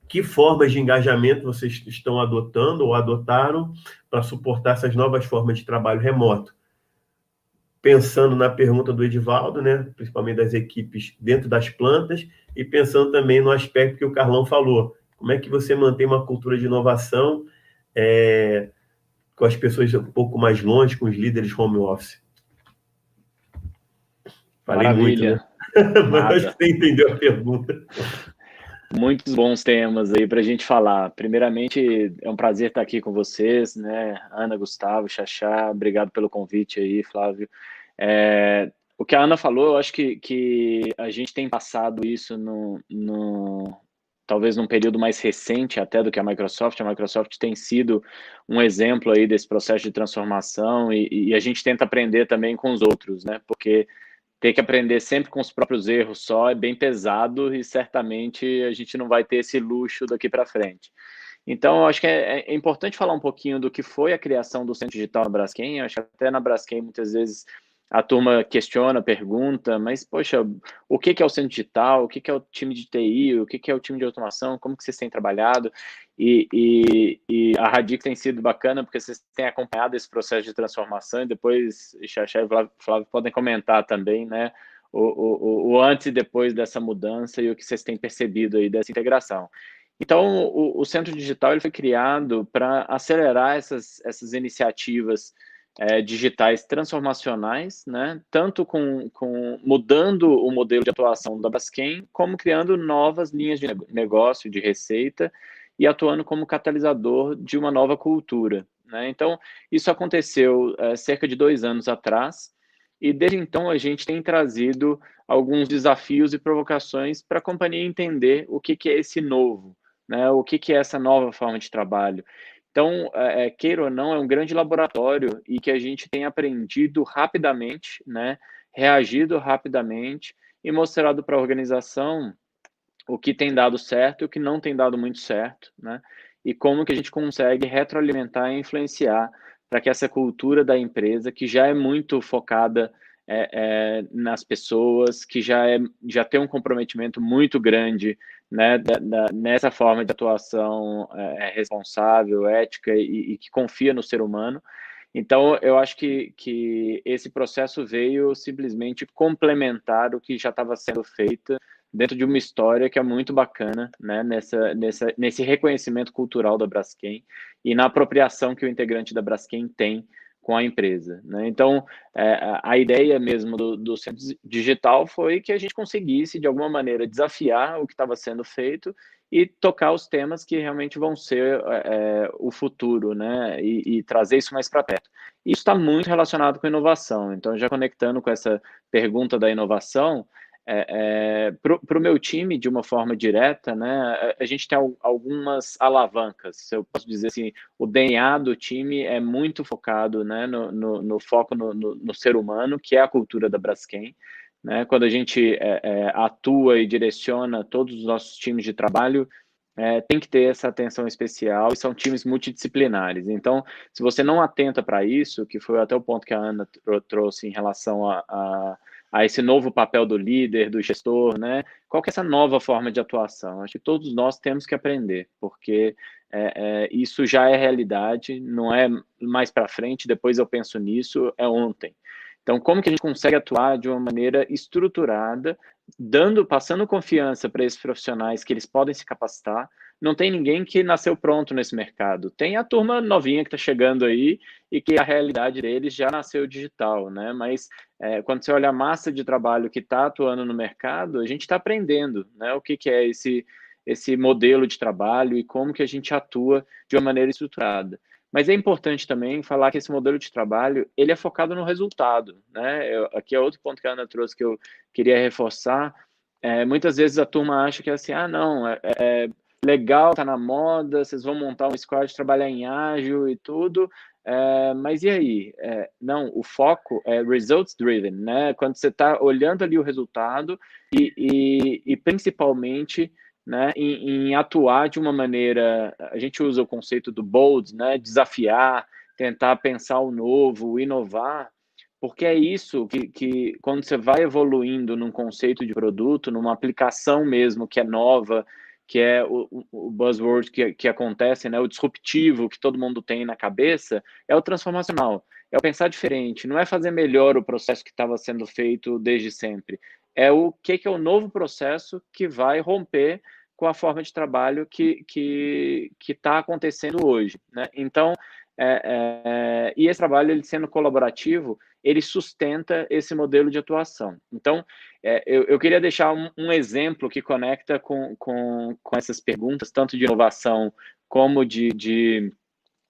que formas de engajamento vocês estão adotando ou adotaram para suportar essas novas formas de trabalho remoto? Pensando na pergunta do Edivaldo, né, principalmente das equipes dentro das plantas, e pensando também no aspecto que o Carlão falou, como é que você mantém uma cultura de inovação é, com as pessoas um pouco mais longe, com os líderes home office. Falei Maravilha. muito, né? Mas acho que você entendeu a pergunta. Muitos bons temas aí para a gente falar. Primeiramente, é um prazer estar aqui com vocês, né? Ana, Gustavo, Xaxá, obrigado pelo convite aí, Flávio. É, o que a Ana falou, eu acho que, que a gente tem passado isso no, no, talvez num período mais recente até do que a Microsoft. A Microsoft tem sido um exemplo aí desse processo de transformação e, e, a gente tenta aprender também com os outros, né? Porque ter que aprender sempre com os próprios erros só é bem pesado e certamente a gente não vai ter esse luxo daqui para frente. Então, acho que é, é, importante falar um pouquinho do que foi a criação do Centro Digital na Braskem. acho que até na Braskem muitas vezes a turma questiona, pergunta, mas, poxa, o que, é o centro digital, o que, é o time de TI, o que, é o time de automação, como que vocês têm trabalhado? E, e, e a Radic tem sido bacana porque vocês têm acompanhado esse processo de transformação e depois, Xaxé e Flávio, Flávio podem comentar também, né, o, o, o, antes e depois dessa mudança e o que vocês têm percebido aí dessa integração. Então, o, o Centro Digital ele foi criado para acelerar essas, essas iniciativas é, digitais transformacionais, né? tanto com, com mudando o modelo de atuação da Basquem, como criando novas linhas de negócio, de receita, e atuando como catalisador de uma nova cultura. Né? Então, isso aconteceu é, cerca de dois anos atrás, e desde então a gente tem trazido alguns desafios e provocações para a companhia entender o que, que é esse novo, né? o que, que é essa nova forma de trabalho. Então, é, é, queira ou não, é um grande laboratório e que a gente tem aprendido rapidamente, né? reagido rapidamente e mostrado para a organização o que tem dado certo e o que não tem dado muito certo, né? E como que a gente consegue retroalimentar e influenciar para que essa cultura da empresa, que já é muito focada é, é, nas pessoas, que já, é, já tem um comprometimento muito grande né, da, da, nessa forma de atuação é, é responsável, ética e, e, que confia no ser humano. Então, eu acho que, que esse processo veio simplesmente complementar o que já estava sendo feito dentro de uma história que é muito bacana, né, nessa, nessa, nesse reconhecimento cultural da Braskem e na apropriação que o integrante da Braskem tem com a empresa. Né? Então, é, a ideia mesmo do, do centro digital foi que a gente conseguisse, de alguma maneira, desafiar o que estava sendo feito e tocar os temas que realmente vão ser é, é o futuro, né? E, e trazer isso mais para perto. Isso está muito relacionado com inovação. Então, já conectando com essa pergunta da inovação, é, é, para o meu time, de uma forma direta, né, a, gente tem algumas alavancas. Eu posso dizer assim, o DNA do time é muito focado né, no, no, no foco no, no, ser humano, que é a cultura da Braskem. Né? Quando a gente é, é atua e direciona todos os nossos times de trabalho, é, tem que ter essa atenção especial e são times multidisciplinares. Então, se você não atenta para isso, que foi até o ponto que a Ana trouxe em relação a, a a esse novo papel do líder, do gestor, né? Qual que é essa nova forma de atuação? Acho que todos nós temos que aprender, porque é, é, isso já é realidade, não é mais para frente, depois eu penso nisso, é ontem. Então, como que a gente consegue atuar de uma maneira estruturada, dando, passando confiança para esses profissionais que eles podem se capacitar, não tem ninguém que nasceu pronto nesse mercado. Tem a turma novinha que está chegando aí e que a realidade deles já nasceu digital, né? Mas é, quando você olha a massa de trabalho que está atuando no mercado, a gente está aprendendo, né? O que, que é esse esse modelo de trabalho e como que a gente atua de uma maneira estruturada. Mas é importante também falar que esse modelo de trabalho ele é focado no resultado, né? Eu, aqui é outro ponto que a Ana trouxe que eu queria reforçar. É, muitas vezes a turma acha que é assim, ah, não, é, é legal, tá na moda, vocês vão montar um squad, trabalhar em ágil e tudo, é, mas e aí? É, não, o foco é results driven, né? Quando você está olhando ali o resultado e, e, e principalmente né, em, em, atuar de uma maneira, a gente usa o conceito do bold, né? Desafiar, tentar pensar o novo, inovar, porque é isso que, que quando você vai evoluindo num conceito de produto, numa aplicação mesmo que é nova, que é o, o buzzword que, que acontece, né, o disruptivo que todo mundo tem na cabeça, é o transformacional. É o pensar diferente, não é fazer melhor o processo que estava sendo feito desde sempre. É o que, que é o novo processo que vai romper com a forma de trabalho que que está acontecendo hoje. Né? Então, é, é, e esse trabalho, ele sendo colaborativo, ele sustenta esse modelo de atuação. Então, é, eu, eu, queria deixar um, um, exemplo que conecta com, com, com, essas perguntas, tanto de inovação como de, de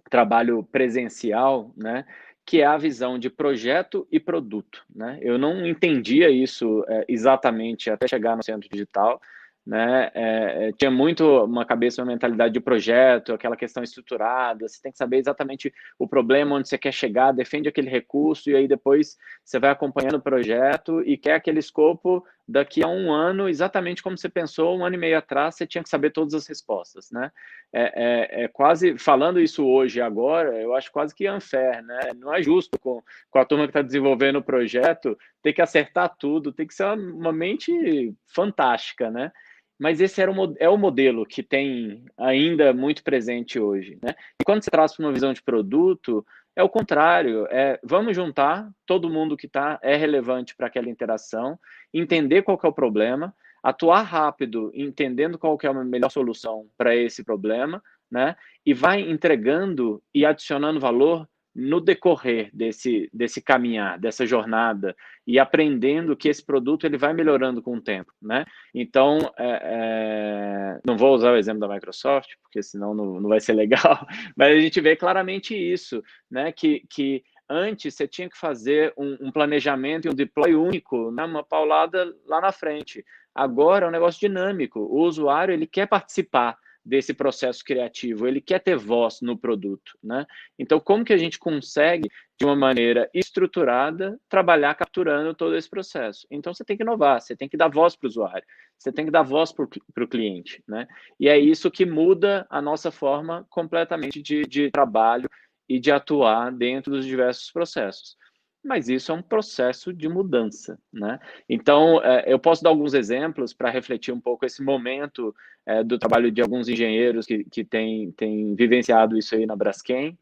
trabalho presencial, né? que é a visão de projeto e produto. Né? Eu não entendia isso é, exatamente até chegar no centro digital, né? É, é, tinha muito uma cabeça, uma mentalidade de projeto, aquela questão estruturada. Você tem que saber exatamente o problema, onde você quer chegar, defende aquele recurso e aí depois você vai acompanhando o projeto e quer aquele escopo daqui a um ano, exatamente como você pensou um ano e meio atrás. Você tinha que saber todas as respostas, né? É, é, é quase falando isso hoje agora, eu acho quase que unfair, né? Não é justo com, com a turma que está desenvolvendo o projeto ter que acertar tudo, tem que ser uma, uma mente fantástica, né? mas esse era o, é o modelo que tem ainda muito presente hoje. Né? E quando você traz para uma visão de produto, é o contrário, é vamos juntar todo mundo que tá, é relevante para aquela interação, entender qual é o problema, atuar rápido, entendendo qual é a melhor solução para esse problema, né? E vai entregando e adicionando valor no decorrer desse, desse caminhar, dessa jornada, e aprendendo que esse produto ele vai melhorando com o tempo, né? Então, é, é, não vou usar o exemplo da Microsoft, porque senão não, não vai ser legal, mas a gente vê claramente isso, né? Que, que antes você tinha que fazer um, um planejamento e um deploy único, né? uma paulada lá na frente. Agora é um negócio dinâmico, o usuário ele quer participar, desse processo criativo, ele quer ter voz no produto, né? Então, como que a gente consegue, de uma maneira estruturada, trabalhar capturando todo esse processo? Então, você tem que inovar, você tem que dar voz para o usuário, você tem que dar voz para o cliente, né? E é isso que muda a nossa forma completamente de, de trabalho e de atuar dentro dos diversos processos mas isso é um processo de mudança, né? Então, é, eu posso dar alguns exemplos para refletir um pouco esse momento é, do trabalho de alguns engenheiros que, que têm, têm vivenciado isso aí na Braskem.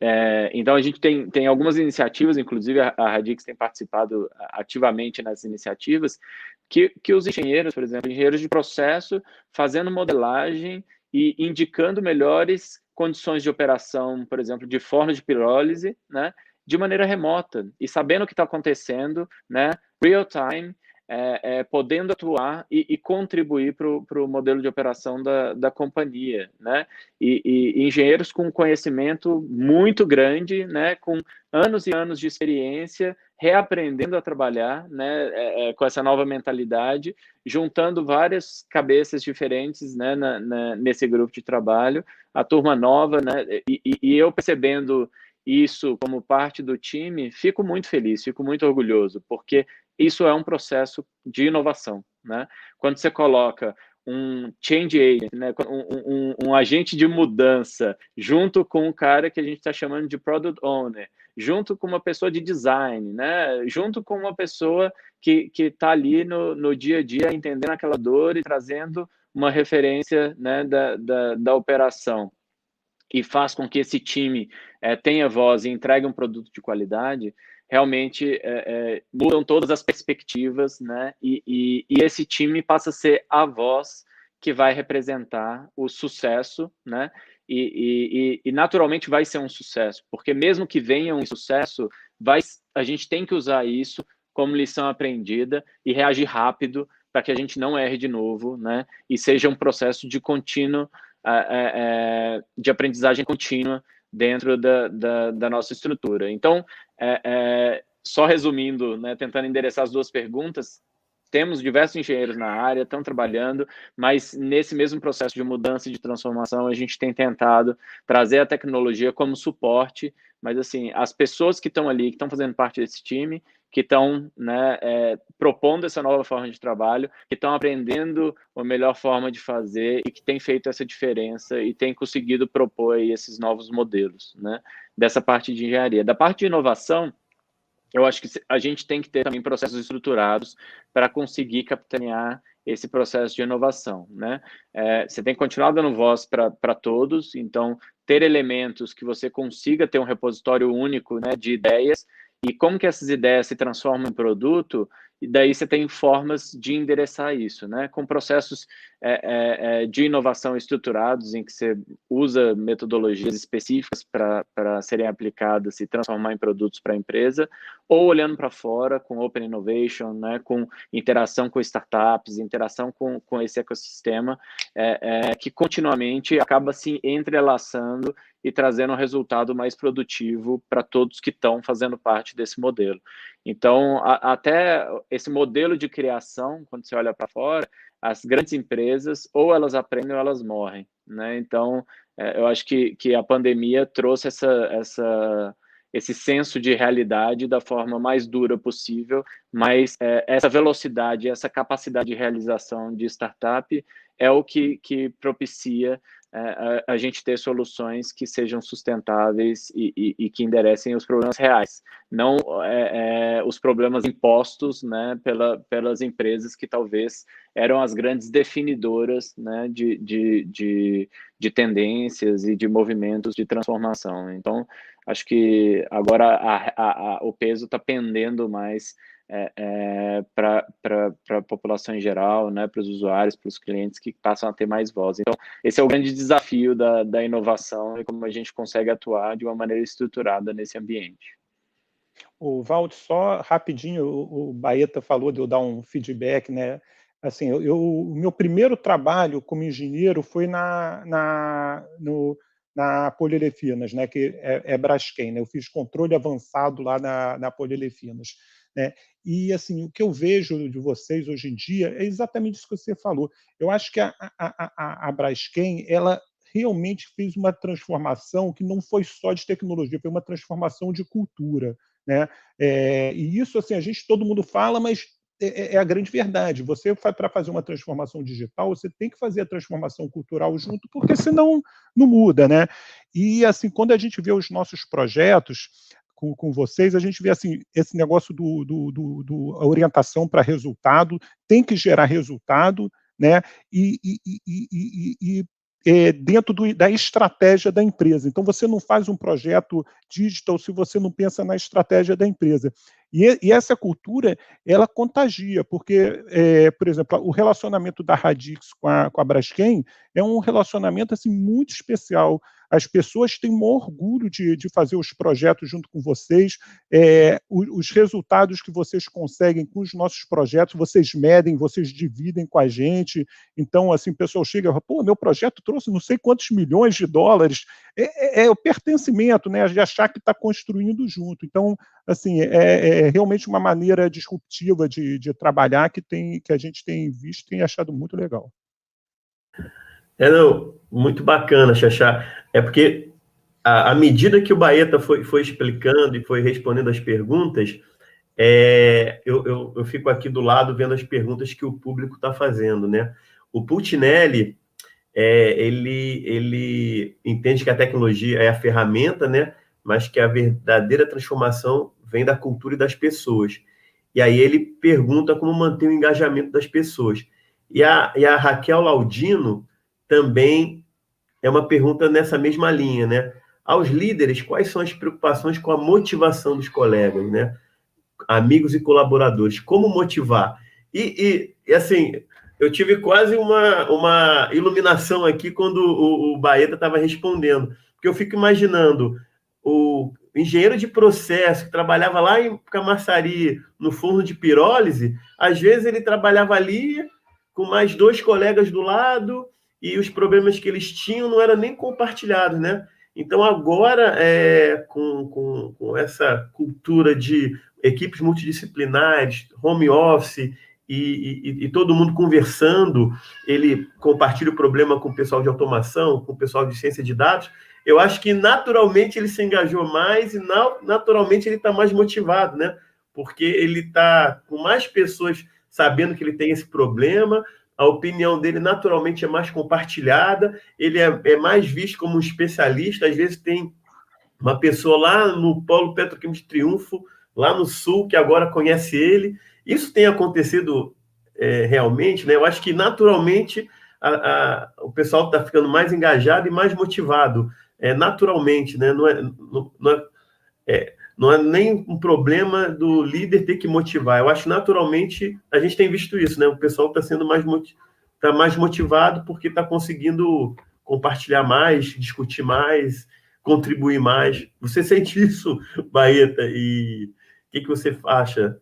É, então, a gente tem, tem algumas iniciativas, inclusive a, a Radix tem participado ativamente nessas iniciativas, que, que os engenheiros, por exemplo, engenheiros de processo, fazendo modelagem e indicando melhores condições de operação, por exemplo, de forno de pirólise, né? de maneira remota e sabendo o que está acontecendo, né, real time, é, é, podendo atuar e, e contribuir para o modelo de operação da, da companhia, né? E, e, engenheiros com conhecimento muito grande, né? Com anos e anos de experiência, reaprendendo a trabalhar, né? É, é com essa nova mentalidade, juntando várias cabeças diferentes, né? Na, na, nesse grupo de trabalho, a turma nova, né? E, e eu percebendo isso como parte do time, fico muito feliz, fico muito orgulhoso, porque isso é um processo de inovação, né? Quando você coloca um change agent, né? um, um, um agente de mudança, junto com um cara que a gente está chamando de product owner, junto com uma pessoa de design, né? junto com uma pessoa que está ali no, no dia a dia entendendo aquela dor e trazendo uma referência né, da, da, da operação e faz com que esse time é, tenha voz e entregue um produto de qualidade, realmente é, é, mudam todas as perspectivas, né? E, e, e, esse time passa a ser a voz que vai representar o sucesso, né? E, e, naturalmente vai ser um sucesso, porque mesmo que venha um sucesso, vai, a gente tem que usar isso como lição aprendida e reagir rápido para que a gente não erre de novo, né? E seja um processo de contínuo é, de aprendizagem contínua dentro da, da, da nossa estrutura. Então, é, é, só resumindo, né, tentando endereçar as duas perguntas, temos diversos engenheiros na área, estão trabalhando, mas nesse mesmo processo de mudança e de transformação, a gente tem tentado trazer a tecnologia como suporte, mas assim, as pessoas que estão ali, que estão fazendo parte desse time, que estão né, é, propondo essa nova forma de trabalho, que estão aprendendo a melhor forma de fazer e que tem feito essa diferença e tem conseguido propor esses novos modelos, né, dessa parte de engenharia. Da parte de inovação, eu acho que a gente tem que ter também processos estruturados para conseguir capitanear esse processo de inovação, né? É, você tem que continuar dando voz para todos, então ter elementos que você consiga ter um repositório único, né, de ideias e como que essas ideias se transformam em produto, e daí você tem formas de endereçar isso, né? Com processos é, é, é de inovação estruturados, em que você usa metodologias específicas para serem aplicadas e transformar em produtos para a empresa, ou olhando para fora com Open Innovation, né? Com interação com startups, interação com, com esse ecossistema, é, é que continuamente acaba se entrelaçando e trazendo um resultado mais produtivo para todos que estão fazendo parte desse modelo. Então, a, até esse modelo de criação, quando você olha para fora, as grandes empresas, ou elas aprendem ou elas morrem. Né? Então, é, eu acho que, que a pandemia trouxe essa, essa, esse senso de realidade da forma mais dura possível, mas é, essa velocidade, essa capacidade de realização de startup é o que, que propicia a, a, gente ter soluções que sejam sustentáveis e, e, e que enderecem os problemas reais, não é, é, os problemas impostos né, pela, pelas empresas que talvez eram as grandes definidoras né, de, de, de, de tendências e de movimentos de transformação. Então, acho que agora a, a, o peso está pendendo mais é, é, para a população em geral, né, para os usuários, para os clientes que passam a ter mais voz. Então, esse é o grande desafio da, da inovação e como a gente consegue atuar de uma maneira estruturada nesse ambiente. O Valdo, só rapidinho, o, Baeta falou de eu dar um feedback, né? Assim, eu, eu, o meu primeiro trabalho como engenheiro foi na, na, no, na Polilefinas, né, que é, é Braskem. Né? Eu fiz controle avançado lá na, na Polilefinas. Né? E assim, o que eu vejo de vocês hoje em dia é exatamente isso que você falou. Eu acho que a, a, a, a Braskem, ela realmente fez uma transformação que não foi só de tecnologia, foi uma transformação de cultura. Né? É, e isso, assim, a gente, todo mundo fala, mas é, é, é a grande verdade. Você, para fazer uma transformação digital, você tem que fazer a transformação cultural junto, porque senão não muda. Né? E, assim, quando a gente vê os nossos projetos, com, com, vocês, a gente vê assim, esse negócio do, do, do, do orientação para resultado, tem que gerar resultado, né? E, e, e, e é, dentro do, da estratégia da empresa. Então, você não faz um projeto digital se você não pensa na estratégia da empresa. E, e essa cultura, ela contagia, porque, é, por exemplo, o relacionamento da Radix com a, com a Braskem é um relacionamento assim, muito especial as pessoas têm um orgulho de, de fazer os projetos junto com vocês, é, os, os, resultados que vocês conseguem com os nossos projetos, vocês medem, vocês dividem com a gente. Então, assim, o pessoal chega e fala, pô, meu projeto trouxe não sei quantos milhões de dólares. É, é, é o pertencimento, né, de achar que está construindo junto. Então, assim, é, é, realmente uma maneira disruptiva de, de trabalhar que, tem, que a gente tem visto e achado muito legal. É, não, muito bacana, Xaxá. É porque, à medida que o Baeta foi, foi explicando e foi respondendo as perguntas, é, eu, eu, eu, fico aqui do lado vendo as perguntas que o público está fazendo, né? O Putinelli, é, ele, ele entende que a tecnologia é a ferramenta, né? Mas que a verdadeira transformação vem da cultura e das pessoas. E aí ele pergunta como manter o engajamento das pessoas. E a, e a Raquel Laudino, também é uma pergunta nessa mesma linha, né? Aos líderes, quais são as preocupações com a motivação dos colegas, né? Amigos e colaboradores, como motivar? E, e, e assim, eu tive quase uma, uma iluminação aqui quando o, o Baeta estava respondendo, porque eu fico imaginando o engenheiro de processo que trabalhava lá em Camaçari, no forno de pirólise, às vezes ele trabalhava ali com mais dois colegas do lado, e os problemas que eles tinham não eram nem compartilhados, né? Então, agora, é, com, com, com, essa cultura de equipes multidisciplinares, home office e, e, e, todo mundo conversando, ele compartilha o problema com o pessoal de automação, com o pessoal de ciência de dados, eu acho que naturalmente ele se engajou mais e naturalmente ele está mais motivado, né? Porque ele está com mais pessoas sabendo que ele tem esse problema, a opinião dele naturalmente é mais compartilhada, ele é, é, mais visto como um especialista. Às vezes tem uma pessoa lá no Polo Petroquímico de Triunfo, lá no Sul, que agora conhece ele. Isso tem acontecido é, realmente, né? Eu acho que naturalmente a, a, o pessoal está ficando mais engajado e mais motivado, é, naturalmente, né? Não é, não, não é, é não é nem um problema do líder ter que motivar. Eu acho naturalmente a gente tem visto isso, né? O pessoal está sendo mais tá mais motivado porque está conseguindo compartilhar mais, discutir mais, contribuir mais. Você sente isso, Baeta? E o que, que você acha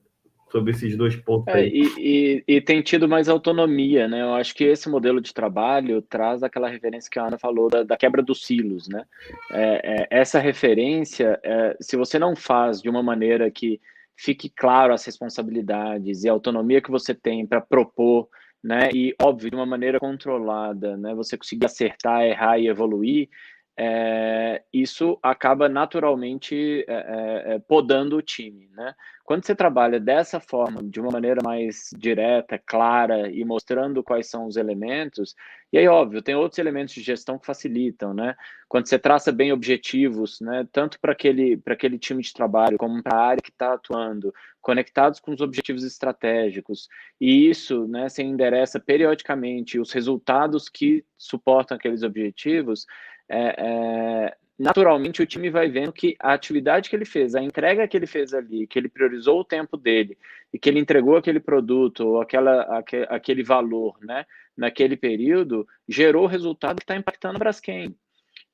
sobre esses dois pontos é, e, e, e, tem tido mais autonomia, né? Eu acho que esse modelo de trabalho traz aquela referência que a Ana falou da, da quebra dos silos, né? É, é, essa referência, é, se você não faz de uma maneira que fique claro as responsabilidades e a autonomia que você tem para propor, né? E óbvio de uma maneira controlada, né? Você conseguir acertar, errar e evoluir, é, isso acaba naturalmente é, é, é, podando o time, né? Quando você trabalha dessa forma, de uma maneira mais direta, clara e mostrando quais são os elementos, e aí, óbvio, tem outros elementos de gestão que facilitam, né? Quando você traça bem objetivos, né? Tanto para aquele, aquele time de trabalho, como para a área que está atuando, conectados com os objetivos estratégicos, e isso, né, você endereça periodicamente os resultados que suportam aqueles objetivos, é, é, naturalmente o time vai vendo que a atividade que ele fez, a entrega que ele fez ali, que ele priorizou o tempo dele e que ele entregou aquele produto ou aquela, aquele valor, né, naquele período, gerou o resultado que está impactando a Braskem.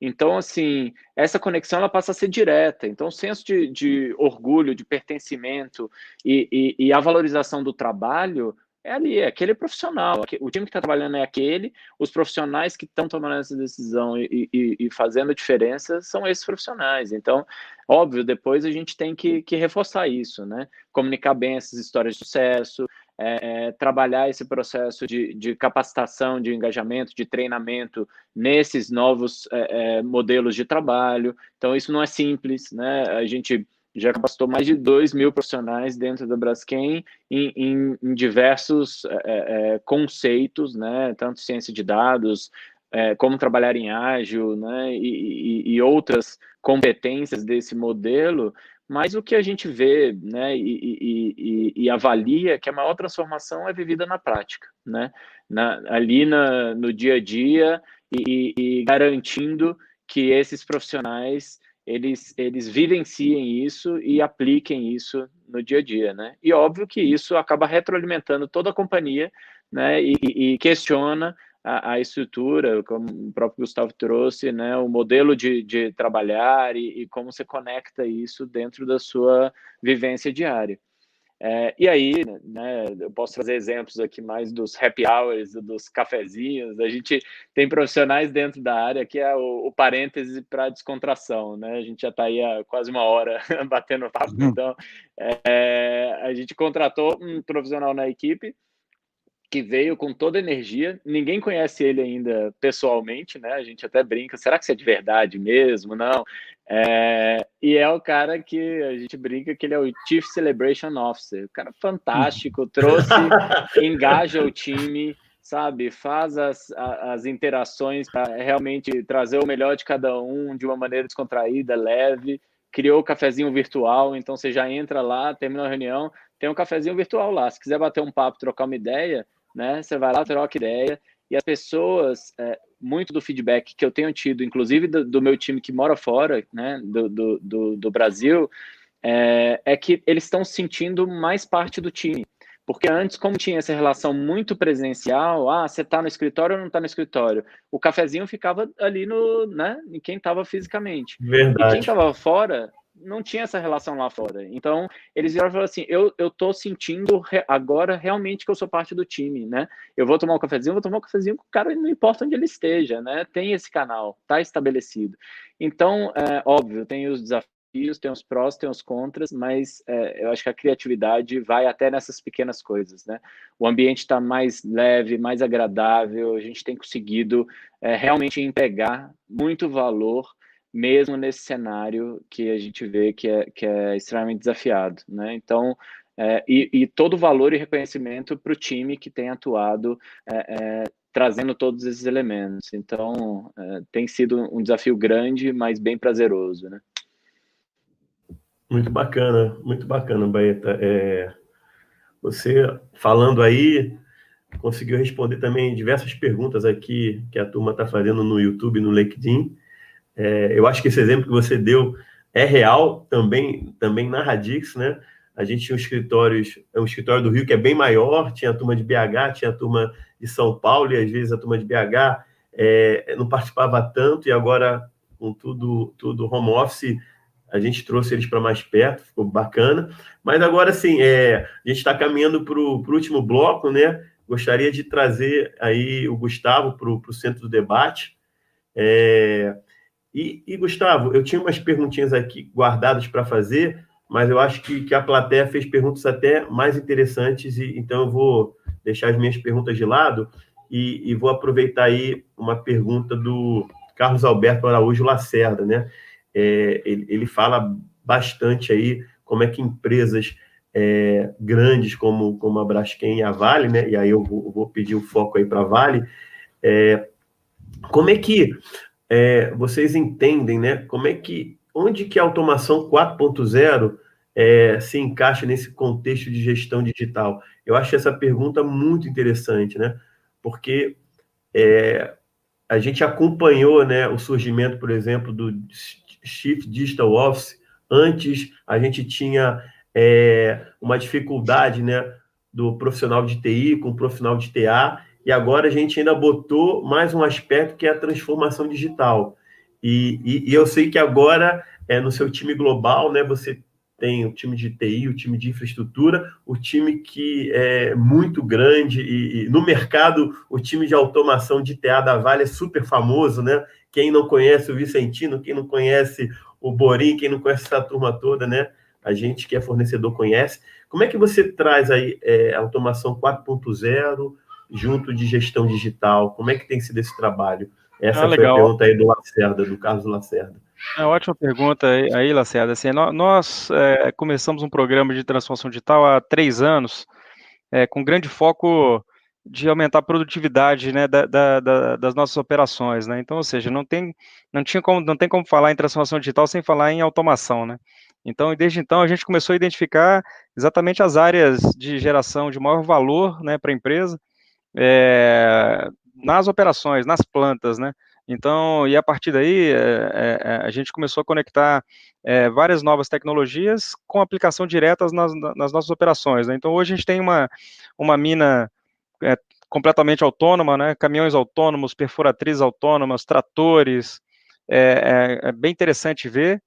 Então, assim, essa conexão ela passa a ser direta. Então, o senso de, de orgulho, de pertencimento e, e, e, a valorização do trabalho é ali, é aquele profissional. O time que está trabalhando é aquele, os profissionais que estão tomando essa decisão e, e, e, fazendo a diferença são esses profissionais. Então, óbvio, depois a gente tem que, que reforçar isso, né? Comunicar bem essas histórias de sucesso, é, é, trabalhar esse processo de, de, capacitação, de engajamento, de treinamento nesses novos é, é modelos de trabalho. Então, isso não é simples, né? A gente já capacitou mais de 2 mil profissionais dentro da Braskem em, em, em diversos é, é, conceitos, né? Tanto ciência de dados, como trabalhar em ágil, né? E, e, e outras competências desse modelo mas o que a gente vê né, e, e, avalia que a maior transformação é vivida na prática, né? Na, ali na, no dia a dia e, garantindo que esses profissionais eles, eles vivenciem isso e apliquem isso no dia a dia, né? E óbvio que isso acaba retroalimentando toda a companhia, né? E, questiona a, a, estrutura, como o próprio Gustavo trouxe, né, o modelo de, de trabalhar e, e como você conecta isso dentro da sua vivência diária. É, e aí, né, eu posso trazer exemplos aqui mais dos happy hours, dos cafezinhos. A gente tem profissionais dentro da área que é o, o parêntese para descontração, né? A gente já está aí há quase uma hora batendo papo, uhum. então é, a gente contratou um profissional na equipe que veio com toda a energia. Ninguém conhece ele ainda pessoalmente, né? A gente até brinca, será que isso é de verdade mesmo? Não. É... e é o cara que a gente brinca que ele é o Chief Celebration Officer. O cara fantástico, trouxe, engaja o time, sabe? Faz as, as interações para realmente trazer o melhor de cada um de uma maneira descontraída, leve. Criou o cafezinho virtual, então você já entra lá, termina a reunião, tem um cafezinho virtual lá. Se quiser bater um papo, trocar uma ideia, né? Você vai lá, troca ideia, e as pessoas, é, muito do feedback que eu tenho tido, inclusive do, do meu time que mora fora, né, do, do, do, do Brasil, é, é, que eles estão sentindo mais parte do time. Porque antes, como tinha essa relação muito presencial, ah, você está no escritório ou não está no escritório? O cafezinho ficava ali no, né, em quem estava fisicamente. Verdade. E quem estava fora não tinha essa relação lá fora. Então, eles vieram e falaram assim: eu, eu tô sentindo agora realmente que eu sou parte do time, né? Eu vou tomar um cafezinho, vou tomar um cafezinho com o cara, não importa onde ele esteja, né? Tem esse canal, tá estabelecido. Então, é, óbvio, tem os desafios, tem os prós, tem os contras, mas é, eu acho que a criatividade vai até nessas pequenas coisas, né? O ambiente está mais leve, mais agradável, a gente tem conseguido é, realmente entregar muito valor mesmo nesse cenário que a gente vê que é, que é extremamente desafiado, né? Então, é, e, e, todo valor e reconhecimento para o time que tem atuado é, é, trazendo todos esses elementos. Então, é, tem sido um desafio grande, mas bem prazeroso, né? Muito bacana, muito bacana, Baeta. É, você falando aí, conseguiu responder também diversas perguntas aqui que a turma está fazendo no YouTube, no LinkedIn. É, eu acho que esse exemplo que você deu é real também, também na Radix, né? A gente tinha um escritório, um escritório do Rio que é bem maior, tinha a turma de BH, tinha a turma de São Paulo, e às vezes a turma de BH é, não participava tanto, e agora, com tudo, tudo home office, a gente trouxe eles para mais perto, ficou bacana. Mas agora, sim, é, a gente está caminhando para o último bloco, né? Gostaria de trazer aí o Gustavo para o centro do debate. É, e, e, Gustavo, eu tinha umas perguntinhas aqui guardadas para fazer, mas eu acho que, que, a plateia fez perguntas até mais interessantes, e então eu vou deixar as minhas perguntas de lado e, e vou aproveitar aí uma pergunta do Carlos Alberto Araújo Lacerda, né? É, ele, ele, fala bastante aí como é que empresas é, grandes como, como a Braskem e a Vale, né? E aí eu vou, vou pedir o foco aí para a Vale. É, como é que é, vocês entendem, né? Como é que, onde que a automação 4.0 é, se encaixa nesse contexto de gestão digital? Eu acho essa pergunta muito interessante, né? Porque é, a gente acompanhou né, o surgimento, por exemplo, do Chief Digital Office. Antes, a gente tinha é, uma dificuldade né, do profissional de TI com o profissional de TA, e agora a gente ainda botou mais um aspecto que é a transformação digital. E, e, e eu sei que agora, é, no seu time global, né, você tem o time de TI, o time de infraestrutura, o time que é muito grande e, e, no mercado o time de automação de TA da Vale é super famoso, né? Quem não conhece o Vicentino, quem não conhece o Borim, quem não conhece essa turma toda, né? A gente que é fornecedor conhece. Como é que você traz aí é, automação 4.0 junto de gestão digital? Como é que tem sido esse trabalho? Essa ah, foi a pergunta aí do Lacerda, do Carlos Lacerda. É ótima pergunta aí, Lacerda. Assim, nós é, começamos um programa de transformação digital há três anos, é, com grande foco de aumentar a produtividade né, da, da, da, das nossas operações. Né? Então, ou seja, não tem, não, tinha como, não tem como falar em transformação digital sem falar em automação. Né? Então, desde então, a gente começou a identificar exatamente as áreas de geração de maior valor né, para a empresa, é, nas operações, nas plantas, né? Então, e a partir daí, é, é, a gente começou a conectar é, várias novas tecnologias com aplicação direta nas, nas nossas operações. Né? Então, hoje a gente tem uma, uma mina é, completamente autônoma, né? caminhões autônomos, perfuratrizes autônomas, tratores, é, é, é bem interessante ver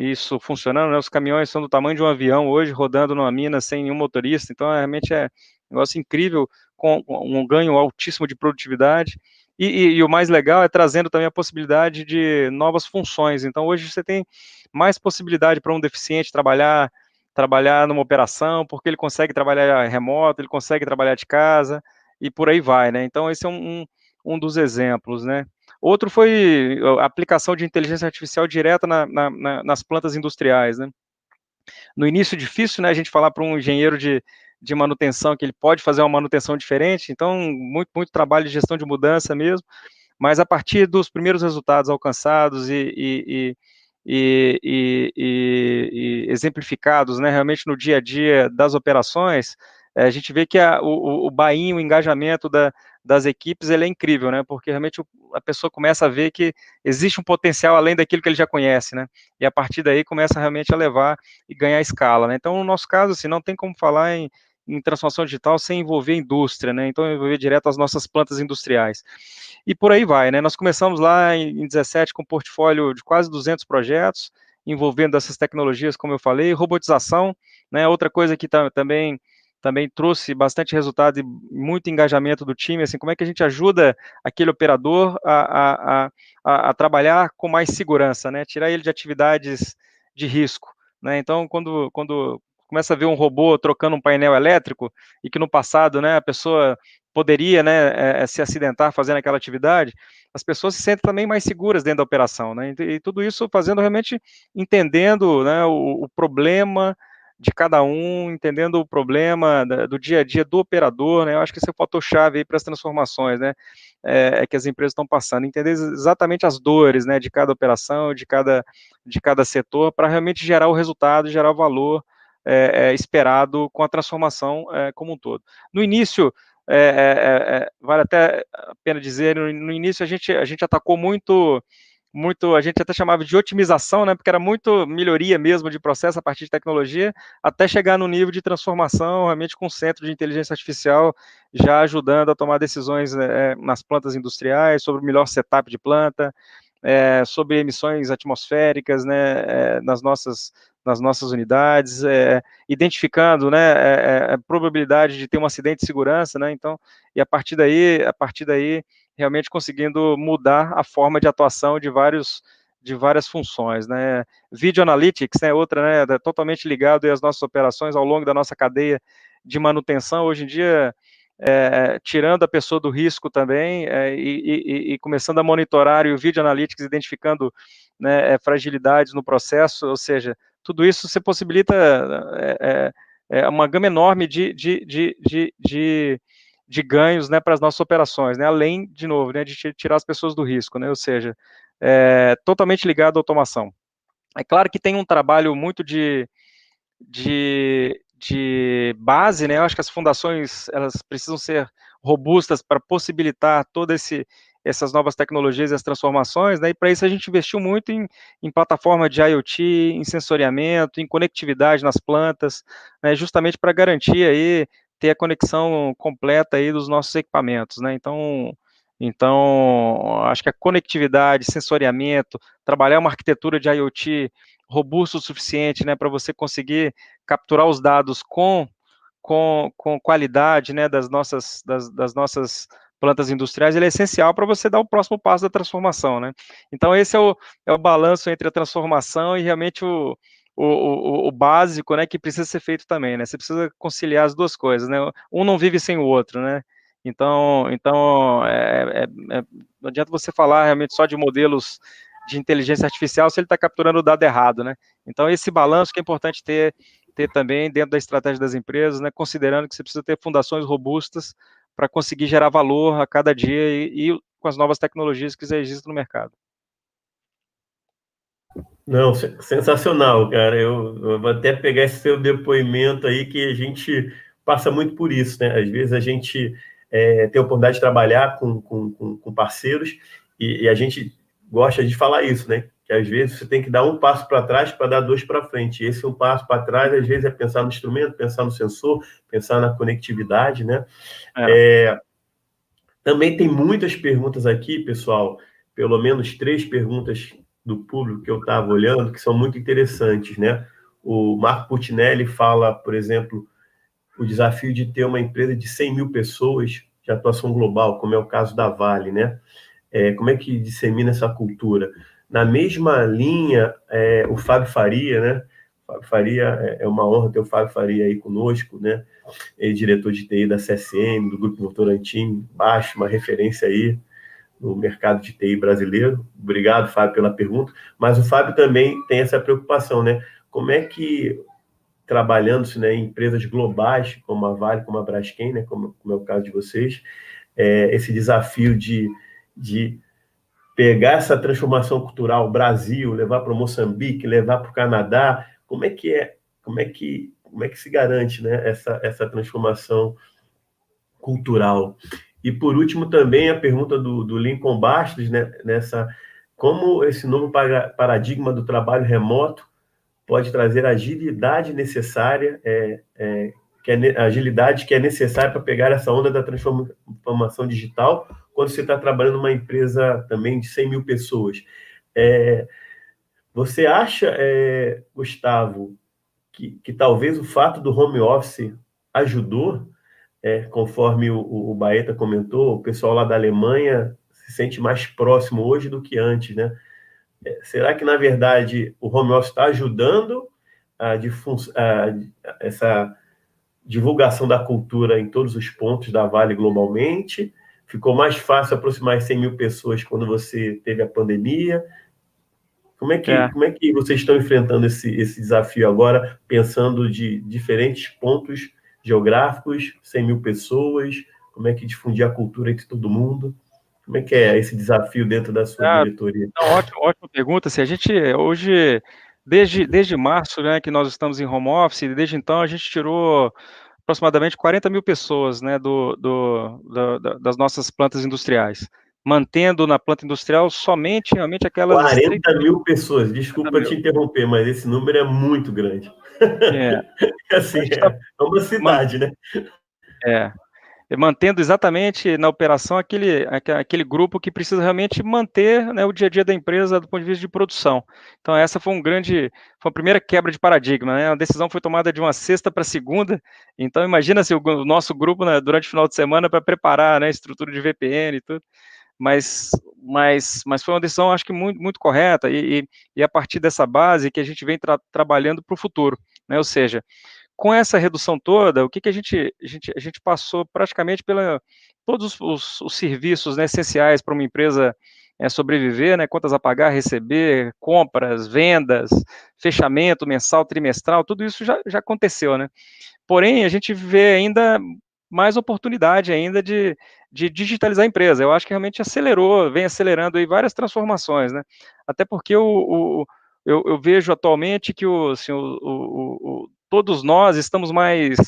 isso funcionando, né? os caminhões são do tamanho de um avião hoje, rodando numa mina sem nenhum motorista, então realmente é um negócio incrível, com um ganho altíssimo de produtividade, e, e, e, o mais legal é trazendo também a possibilidade de novas funções. Então, hoje você tem mais possibilidade para um deficiente trabalhar trabalhar numa operação, porque ele consegue trabalhar remoto, ele consegue trabalhar de casa, e por aí vai, né? Então, esse é um, um, um dos exemplos, né? Outro foi a aplicação de inteligência artificial direta na, na, na, nas plantas industriais, né? No início, difícil, né, a gente falar para um engenheiro de, de manutenção, que ele pode fazer uma manutenção diferente, então, muito, muito trabalho de gestão de mudança mesmo, mas a partir dos primeiros resultados alcançados e, e, e, e exemplificados, né, realmente no dia a dia das operações, eh, a gente vê que a, o, o bainho, o engajamento da, das equipes, ele é incrível, né? Porque realmente a pessoa começa a ver que existe um potencial além daquilo que ele já conhece, né? E a partir daí começa realmente a levar e ganhar escala, né? Então, no nosso caso, assim, não tem como falar em, em transformação digital sem envolver indústria, né? Então, envolver direto as nossas plantas industriais. E por aí vai, né? Nós começamos lá em, em 17 com um portfólio de quase 200 projetos, envolvendo essas tecnologias, como eu falei, robotização, né? Outra coisa que também também trouxe bastante resultado e muito engajamento do time, assim, como é que a gente ajuda aquele operador a, a, a, a trabalhar com mais segurança, né? Tirar ele de atividades de risco, né? Então, quando, quando começa a ver um robô trocando um painel elétrico e que no passado, né, a pessoa poderia, né, é, se acidentar fazendo aquela atividade, as pessoas se sentem também mais seguras dentro da operação, né, e, e tudo isso fazendo realmente entendendo, né, o, o problema de cada um, entendendo o problema do dia a dia do operador, né? Eu acho que esse é o fator-chave aí para as transformações, né? É, é, que as empresas estão passando, entender exatamente as dores, né, de cada operação, de cada, de cada setor, para realmente gerar o resultado, gerar o valor é, é, esperado com a transformação é, como um todo. No início, vale até a pena dizer, no, no, início a gente, a gente atacou muito, muito, a gente até chamava de otimização, né, porque era muito melhoria mesmo de processo a partir de tecnologia, até chegar no nível de transformação, realmente com o centro de inteligência artificial já ajudando a tomar decisões nas plantas industriais, sobre o melhor setup de planta, é, sobre emissões atmosféricas né, é, nas, nossas, nas nossas unidades, é, identificando né, a é, é, probabilidade de ter um acidente de segurança, né, então, e a partir daí, a partir daí, realmente conseguindo mudar a forma de atuação de vários de várias funções, né? Video Analytics, né, outra, né, totalmente ligado às nossas operações ao longo da nossa cadeia de manutenção. Hoje em dia, é, tirando a pessoa do risco também é, e, e, e, começando a monitorar e o Video Analytics identificando né, é, fragilidades no processo, ou seja, tudo isso se possibilita é, é, é uma gama enorme de, de, de, de, de, de ganhos né, para as nossas operações, né, além, de novo, né, de tirar as pessoas do risco, né, ou seja, totalmente ligado à automação. É claro que tem um trabalho muito de, de, de base, né? Eu acho que as fundações elas precisam ser robustas para possibilitar todo esse essas novas tecnologias e as transformações, né? E para isso a gente investiu muito em, em plataforma de IoT, em sensoriamento, em conectividade nas plantas, né? Justamente para garantir aí ter a conexão completa aí dos nossos equipamentos, né? Então, então, acho que a conectividade, sensoriamento, trabalhar uma arquitetura de IoT robusto o suficiente, né, para você conseguir capturar os dados com, com, com qualidade, né, das nossas, das, das nossas plantas industriais, ele é essencial para você dar o próximo passo da transformação, né. Então, esse é o, é o balanço entre a transformação e realmente o, o, o, o, básico, né, que precisa ser feito também, né? Você precisa conciliar as duas coisas, né? Um não vive sem o outro, né? Então, então é, é, é, não adianta você falar realmente só de modelos de inteligência artificial se ele está capturando o dado errado, né? Então, esse balanço que é importante ter, ter também dentro da estratégia das empresas, né? Considerando que você precisa ter fundações robustas para conseguir gerar valor a cada dia e, e com as novas tecnologias que já existem no mercado. Não, sensacional, cara. Eu, eu, vou até pegar esse seu depoimento aí, que a gente passa muito por isso, né? Às vezes a gente é, tem a oportunidade de trabalhar com, com, com parceiros e, e, a gente gosta de falar isso, né? Que às vezes você tem que dar um passo para trás para dar dois para frente. E esse um passo para trás, às vezes, é pensar no instrumento, pensar no sensor, pensar na conectividade, né? É. É, também tem muitas perguntas aqui, pessoal, pelo menos três perguntas do público que eu estava olhando, que são muito interessantes, né? O Marco Putinelli fala, por exemplo, o desafio de ter uma empresa de 100 mil pessoas de atuação global, como é o caso da Vale, né? É, como é que dissemina essa cultura? Na mesma linha, é, o Fábio Faria, né? Fábio Faria, é, é uma honra ter o Fábio Faria aí conosco, né? Ele é diretor de TI da CSM, do Grupo Votorantim, baixo, uma referência aí no mercado de TI brasileiro. Obrigado, Fábio, pela pergunta. Mas o Fábio também tem essa preocupação, né? Como é que, trabalhando-se né, em empresas globais, como a Vale, como a Braskem, né, como, como é o caso de vocês, é, esse desafio de, de pegar essa transformação cultural Brasil, levar para Moçambique, levar para o Canadá, como é que é, como é que, como é que se garante né, essa, essa transformação cultural? E por último, também a pergunta do, do Lincoln Bastos, né, nessa como esse novo paradigma do trabalho remoto pode trazer a agilidade necessária, é, é, que é, agilidade que é necessária para pegar essa onda da transformação digital quando você está trabalhando numa empresa também de 100 mil pessoas. É, você acha, é, Gustavo, que, que talvez o fato do home office ajudou é, conforme o, o Baeta comentou, o pessoal lá da Alemanha se sente mais próximo hoje do que antes, né? É, será que, na verdade, o home office está ajudando a, a, essa divulgação da cultura em todos os pontos da Vale globalmente? Ficou mais fácil aproximar 100 mil pessoas quando você teve a pandemia? Como é que, é. Como é que vocês estão enfrentando esse, esse desafio agora, pensando de diferentes pontos geográficos, 100 mil pessoas, como é que difundir a cultura entre todo mundo? Como é que é esse desafio dentro da sua ah, diretoria? Não, ótima, ótima pergunta. Se a gente hoje, desde, desde março, né, que nós estamos em home office, desde então a gente tirou aproximadamente 40 mil pessoas né, do, do, do, das nossas plantas industriais, mantendo na planta industrial somente realmente aquelas. 40 mil pessoas, desculpa mil. te interromper, mas esse número é muito grande. É. assim, tá é uma cidade, né? É. Mantendo exatamente na operação aquele, aquele grupo que precisa realmente manter né, o dia a dia da empresa do ponto de vista de produção. Então, essa foi um grande, foi a primeira quebra de paradigma. Né? A decisão foi tomada de uma sexta para segunda. Então, imagina se o, nosso grupo, né, durante o final de semana, para preparar né, a estrutura de VPN e tudo mas, mas, mas foi uma decisão, acho que muito, muito correta, e, e, e a partir dessa base que a gente vem tra trabalhando para o futuro, né? ou seja, com essa redução toda, o que, que a, gente, a, gente, a gente passou praticamente pela todos os, os serviços né, essenciais para uma empresa é, sobreviver, né, contas a pagar, receber, compras, vendas, fechamento mensal, trimestral, tudo isso já, já aconteceu, né? Porém, a gente vê ainda mais oportunidade ainda de, de digitalizar a empresa. Eu acho que realmente acelerou, vem acelerando aí várias transformações, né? Até porque o, o eu, eu, vejo atualmente que o, assim, o, o, todos nós estamos mais,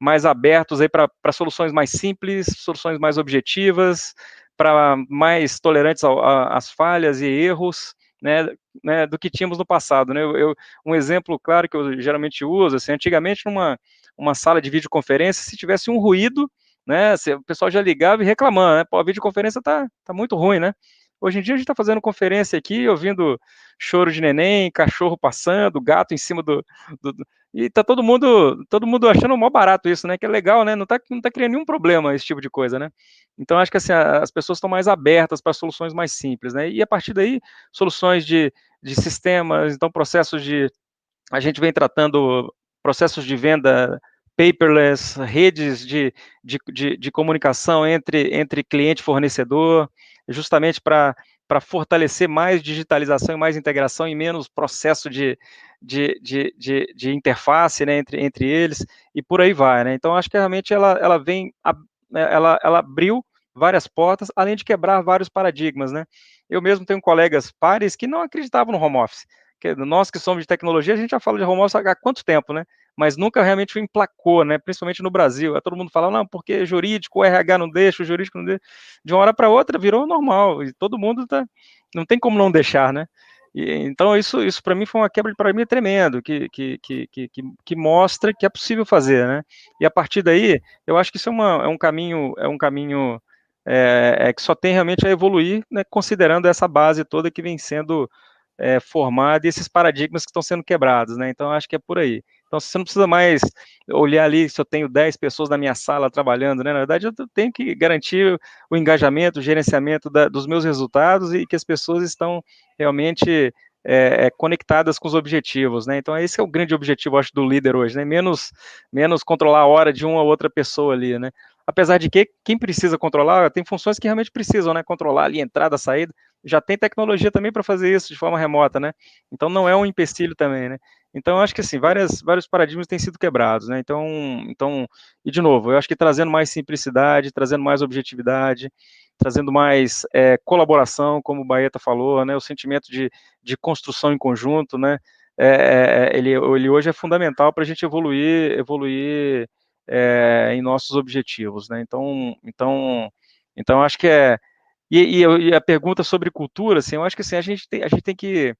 mais abertos aí para soluções mais simples, soluções mais objetivas, para mais tolerantes às falhas e erros, né, né, do que tínhamos no passado. Né? Eu, eu, um exemplo claro que eu geralmente uso, assim, antigamente numa uma sala de videoconferência, se tivesse um ruído, né, o pessoal já ligava e reclamando, né, pô, a videoconferência tá, tá muito ruim, né? Hoje em dia a gente está fazendo conferência aqui, ouvindo choro de neném, cachorro passando, gato em cima do, do, do, e tá todo mundo, todo mundo achando mó barato isso, né? Que é legal, né? Não tá, não tá criando nenhum problema esse tipo de coisa, né? Então acho que assim, as pessoas estão mais abertas para soluções mais simples, né? E a partir daí, soluções de, de sistemas, então processos de a gente vem tratando processos de venda paperless, redes de, de, de, de comunicação entre, entre cliente e fornecedor, justamente para para fortalecer mais digitalização e mais integração e menos processo de, de, de, de, de, interface né, entre, entre eles, e por aí vai. Né? Então, acho que realmente ela, ela vem, né, ela, ela abriu várias portas, além de quebrar vários paradigmas. Né? Eu mesmo tenho colegas pares que não acreditavam no home office. Que nós que somos de tecnologia, a gente já fala de home office há quanto tempo, né? Mas nunca realmente emplacou, né? Principalmente no Brasil. Aí todo mundo fala, não, porque jurídico, o RH não deixa, o jurídico não deixa. De uma hora para outra virou normal e todo mundo tá, não tem como não deixar, né? E, então isso, isso para mim foi uma quebra de paradigma tremendo, que, que, que, que, que mostra que é possível fazer, né? E a partir daí, eu acho que isso é, uma, é um caminho, é um caminho é, é que só tem realmente a evoluir, né, considerando essa base toda que vem sendo é, formada e esses paradigmas que estão sendo quebrados, né? Então acho que é por aí. Então, você não precisa mais olhar ali se eu tenho 10 pessoas na minha sala trabalhando, né? Na verdade, eu tenho que garantir o engajamento, o gerenciamento da, dos meus resultados e que as pessoas estão realmente é, é, conectadas com os objetivos, né? Então, esse é o grande objetivo, acho, do líder hoje, né? Menos, menos controlar a hora de uma ou outra pessoa ali, né? Apesar de que quem precisa controlar, tem funções que realmente precisam, né? Controlar ali entrada, saída. Já tem tecnologia também para fazer isso de forma remota, né? Então, não é um empecilho também, né? Então, eu acho que assim, várias, vários paradigmas têm sido quebrados, né? Então, então, e de novo, eu acho que trazendo mais simplicidade, trazendo mais objetividade, trazendo mais é, colaboração, como o Baeta falou, né? O sentimento de, de construção em conjunto, né? É, ele, ele hoje é fundamental para a gente evoluir, evoluir é, em nossos objetivos, né? Então, então, então acho que é e, e, e, a pergunta sobre cultura, assim, eu acho que assim, a gente tem, a gente tem que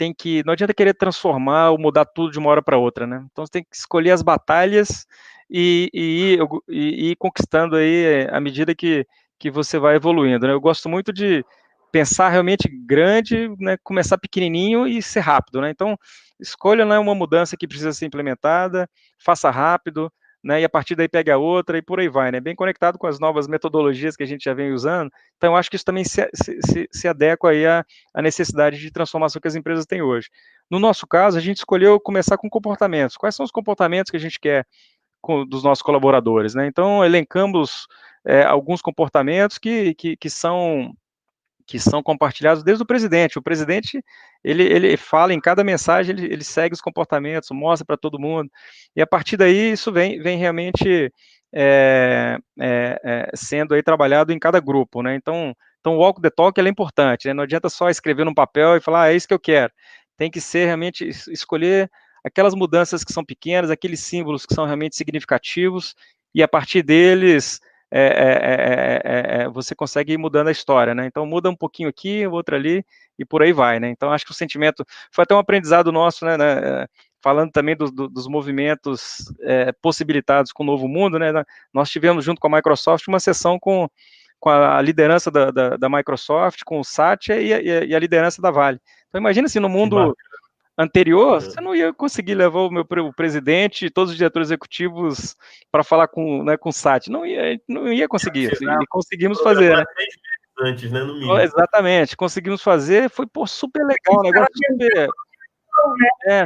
tem que. Não adianta querer transformar ou mudar tudo de uma hora para outra, né? Então você tem que escolher as batalhas e, e, e, ir conquistando aí à medida que, que você vai evoluindo. Né? Eu gosto muito de pensar realmente grande, né, começar pequenininho e ser rápido, né? Então, escolha né, uma mudança que precisa ser implementada, faça rápido, né, e a partir daí pega outra e por aí vai, né, bem conectado com as novas metodologias que a gente já vem usando, então eu acho que isso também se, se, se adequa aí à, à, necessidade de transformação que as empresas têm hoje. No nosso caso, a gente escolheu começar com comportamentos, quais são os comportamentos que a gente quer com, dos nossos colaboradores, né, então elencamos é, alguns comportamentos que, que, que são que são compartilhados desde o presidente. O presidente, ele, ele fala em cada mensagem, ele, ele segue os comportamentos, mostra para todo mundo, e a partir daí isso vem, vem realmente é, é, é, sendo aí trabalhado em cada grupo, né? Então, então o walk the talk é importante, né? Não adianta só escrever num papel e falar, ah, é isso que eu quero. Tem que ser realmente escolher aquelas mudanças que são pequenas, aqueles símbolos que são realmente significativos, e a partir deles é é, é, é, você consegue ir mudando a história, né? Então muda um pouquinho aqui, outro ali, e por aí vai, né? Então acho que o sentimento foi até um aprendizado nosso, né? né falando também do, do, dos movimentos possibilitados com o Novo Mundo, né? Nós tivemos junto com a Microsoft uma sessão com, com a liderança da, da, da Microsoft, com o Satya e a, e a, liderança da Vale. Então imagina se no mundo anterior, é. você não ia conseguir levar o meu o presidente e todos os diretores executivos para falar com, né, com o SAT. Não ia, não ia conseguir. E conseguimos fazer, né? Antes, né, no mínimo. Exatamente, conseguimos fazer, foi pô, super legal, negócio super. É.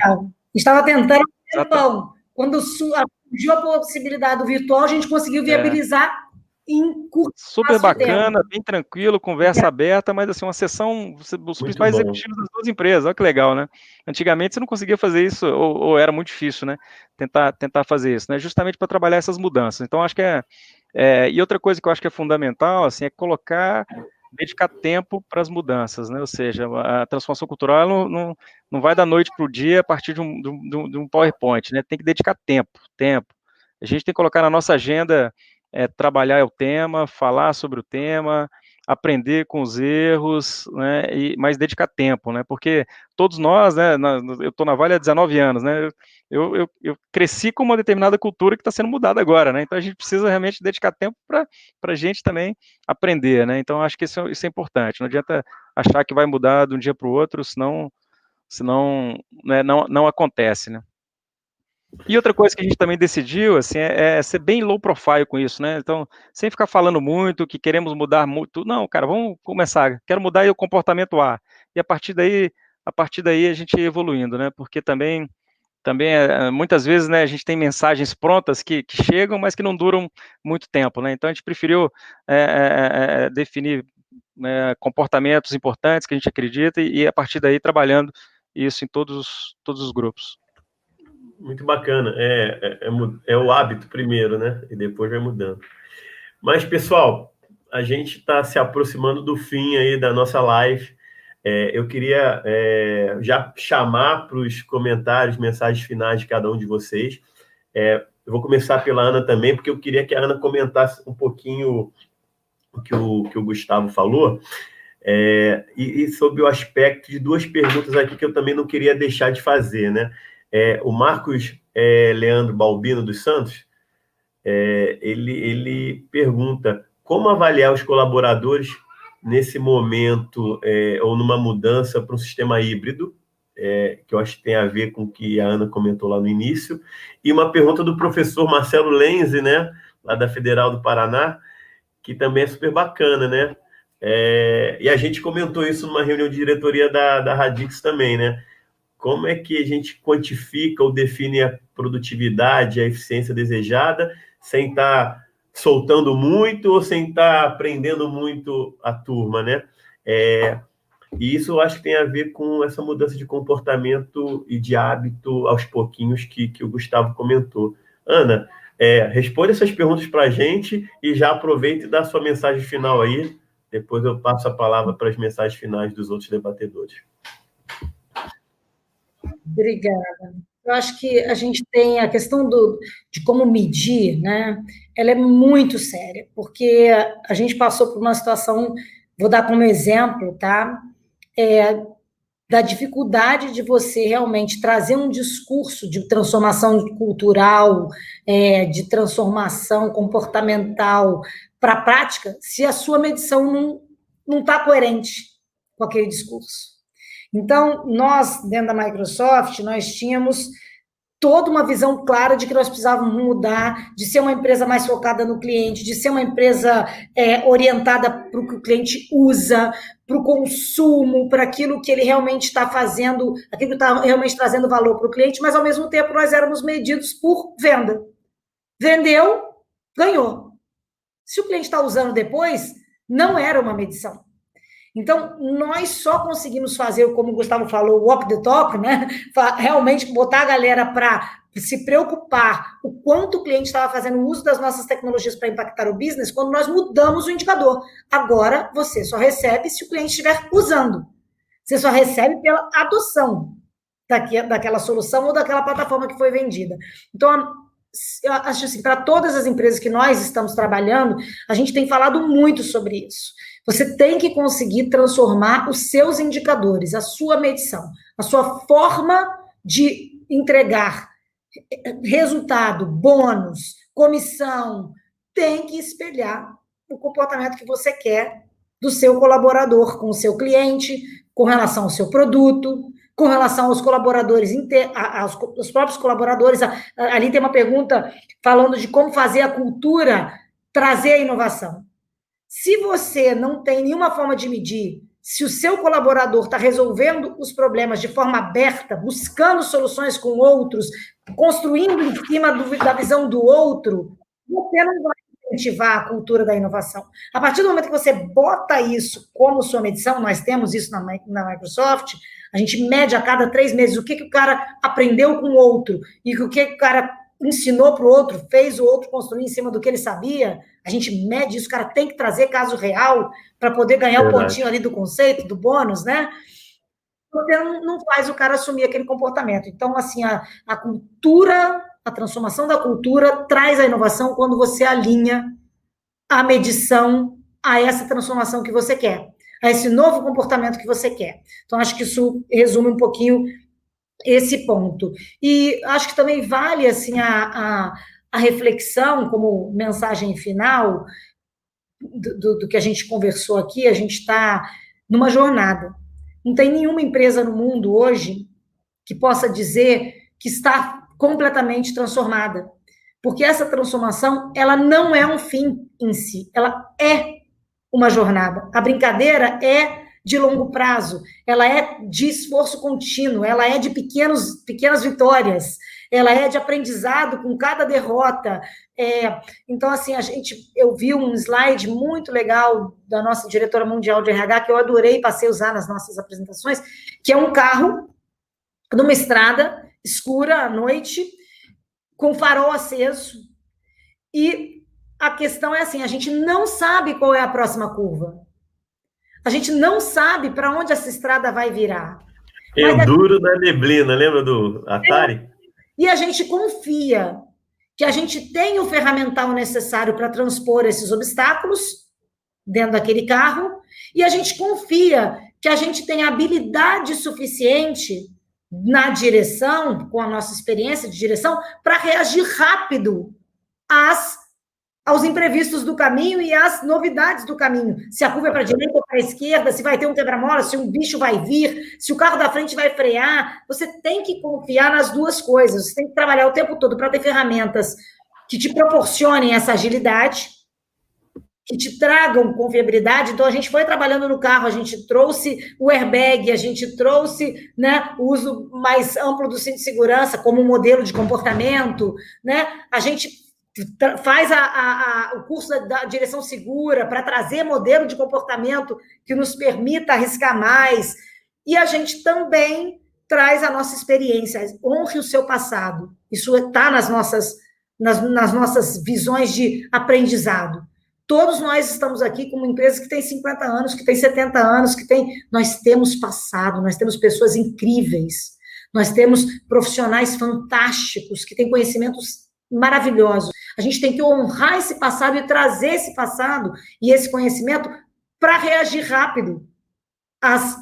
Estava tentando então, quando surgiu a possibilidade do virtual, a gente conseguiu é. viabilizar em curto Super bacana, tempo. bem tranquilo, conversa é. aberta, mas assim, uma sessão, os muito principais bom. executivos das duas empresas, olha que legal, né? Antigamente você não conseguia fazer isso, ou, ou era muito difícil, né? Tentar, tentar fazer isso, né? Justamente para trabalhar essas mudanças. Então, acho que é, é, E outra coisa que eu acho que é fundamental, assim, é colocar, dedicar tempo para as mudanças, né? Ou seja, a transformação cultural não, não, não vai da noite para o dia a partir de um, de, um, de um PowerPoint, né? Tem que dedicar tempo, tempo. A gente tem que colocar na nossa agenda é, trabalhar o tema, falar sobre o tema, aprender com os erros, né, e, mas dedicar tempo, né, porque todos nós, né, na, eu estou na Vale há 19 anos, né, eu, eu, eu cresci com uma determinada cultura que está sendo mudada agora, né, então a gente precisa realmente dedicar tempo para a gente também aprender, né, então acho que isso, isso é importante, não adianta achar que vai mudar de um dia para o outro, senão, senão né, não, não acontece, né. E outra coisa que a gente também decidiu, assim, é, é, ser bem low profile com isso, né? Então, sem ficar falando muito que queremos mudar muito, não, cara, vamos começar. Quero mudar o comportamento A. E a partir daí, a partir daí a gente evoluindo, né? Porque também, também é, muitas vezes, né, a gente tem mensagens prontas que, que chegam, mas que não duram muito tempo, né? Então a gente preferiu é, é definir né, comportamentos importantes que a gente acredita e, e a partir daí trabalhando isso em todos, todos os grupos. Muito bacana. É, é, é, é, o hábito primeiro, né? E depois vai mudando. Mas, pessoal, a gente está se aproximando do fim aí da nossa live. É, eu queria é, já chamar para os comentários, mensagens finais de cada um de vocês. É, eu vou começar pela Ana também, porque eu queria que a Ana comentasse um pouquinho o que o, que o Gustavo falou. É, e, e sobre o aspecto de duas perguntas aqui que eu também não queria deixar de fazer, né? É, o Marcos é, Leandro Balbino dos Santos, é, ele, ele pergunta como avaliar os colaboradores nesse momento é, ou numa mudança para um sistema híbrido, é, que eu acho que tem a ver com o que a Ana comentou lá no início, e uma pergunta do professor Marcelo Lenze, né, lá da Federal do Paraná, que também é super bacana, né? É, e a gente comentou isso numa reunião de diretoria da, da Radix também, né? Como é que a gente quantifica ou define a produtividade, a eficiência desejada, sem estar tá soltando muito ou sem estar tá aprendendo muito a turma, né? É, e isso eu acho que tem a ver com essa mudança de comportamento e de hábito aos pouquinhos que, que o Gustavo comentou. Ana, é, responde essas perguntas para a gente e já aproveita e dá sua mensagem final aí. Depois eu passo a palavra para as mensagens finais dos outros debatedores. Obrigada. Eu acho que a gente tem a questão do, de como medir, né? Ela é muito séria, porque a gente passou por uma situação, vou dar como exemplo, tá? É, da dificuldade de você realmente trazer um discurso de transformação cultural, é, de transformação comportamental para a prática, se a sua medição não está coerente com aquele discurso. Então, nós, dentro da Microsoft, nós tínhamos toda uma visão clara de que nós precisávamos mudar, de ser uma empresa mais focada no cliente, de ser uma empresa é, orientada para o que o cliente usa, para o consumo, para aquilo que ele realmente está fazendo, aquilo que está realmente trazendo valor para o cliente, mas ao mesmo tempo nós éramos medidos por venda. Vendeu, ganhou. Se o cliente está usando depois, não era uma medição. Então, nós só conseguimos fazer, como o Gustavo falou, o walk the talk, né? Realmente botar a galera para se preocupar o quanto o cliente estava fazendo uso das nossas tecnologias para impactar o business quando nós mudamos o indicador. Agora, você só recebe se o cliente estiver usando. Você só recebe pela adoção daquela solução ou daquela plataforma que foi vendida. Então, eu acho assim, para todas as empresas que nós estamos trabalhando, a gente tem falado muito sobre isso. Você tem que conseguir transformar os seus indicadores, a sua medição, a sua forma de entregar resultado, bônus, comissão, tem que espelhar o comportamento que você quer do seu colaborador com o seu cliente, com relação ao seu produto, com relação aos colaboradores, aos, aos próprios colaboradores. Ali tem uma pergunta falando de como fazer a cultura trazer a inovação. Se você não tem nenhuma forma de medir se o seu colaborador está resolvendo os problemas de forma aberta, buscando soluções com outros, construindo em cima do, da visão do outro, você não vai incentivar a cultura da inovação. A partir do momento que você bota isso como sua medição, nós temos isso na, na Microsoft, a gente mede a cada três meses o que, que o cara aprendeu com o outro e o que, que o cara ensinou para o outro, fez o outro construir em cima do que ele sabia, a gente mede isso, o cara tem que trazer caso real para poder ganhar o pontinho ali do conceito, do bônus, né? Você não, faz o cara assumir aquele comportamento. Então, assim, a, a cultura, a transformação da cultura traz a inovação quando você alinha a medição a essa transformação que você quer, a esse novo comportamento que você quer. Então, acho que isso resume um pouquinho esse ponto. E acho que também vale assim a, a, a reflexão como mensagem final do, do, do que a gente conversou aqui. A gente está numa jornada. Não tem nenhuma empresa no mundo hoje que possa dizer que está completamente transformada, porque essa transformação ela não é um fim em si, ela é uma jornada. A brincadeira é de longo prazo, ela é de esforço contínuo, ela é de pequenos, pequenas vitórias, ela é de aprendizado com cada derrota. É, então, assim, a gente, eu vi um slide muito legal da nossa diretora mundial de RH, que eu adorei, passei a usar nas nossas apresentações, que é um carro numa estrada escura à noite, com farol aceso, e a questão é assim: a gente não sabe qual é a próxima curva. A gente não sabe para onde essa estrada vai virar. Enduro na neblina, lembra do Atari? E a gente confia que a gente tem o ferramental necessário para transpor esses obstáculos dentro daquele carro, e a gente confia que a gente tem habilidade suficiente na direção, com a nossa experiência de direção, para reagir rápido às aos imprevistos do caminho e às novidades do caminho. Se a curva é para a direita ou para a esquerda, se vai ter um quebra-mola, se um bicho vai vir, se o carro da frente vai frear. Você tem que confiar nas duas coisas. Você tem que trabalhar o tempo todo para ter ferramentas que te proporcionem essa agilidade, que te tragam confiabilidade. Então, a gente foi trabalhando no carro, a gente trouxe o airbag, a gente trouxe né, o uso mais amplo do cinto de segurança como modelo de comportamento, né? A gente faz a, a, a, o curso da, da direção segura para trazer modelo de comportamento que nos permita arriscar mais. E a gente também traz a nossa experiência, honre o seu passado. Isso está nas nossas, nas, nas nossas visões de aprendizado. Todos nós estamos aqui como empresa que tem 50 anos, que tem 70 anos, que tem. Nós temos passado, nós temos pessoas incríveis, nós temos profissionais fantásticos que têm conhecimentos maravilhosos. A gente tem que honrar esse passado e trazer esse passado e esse conhecimento para reagir rápido às,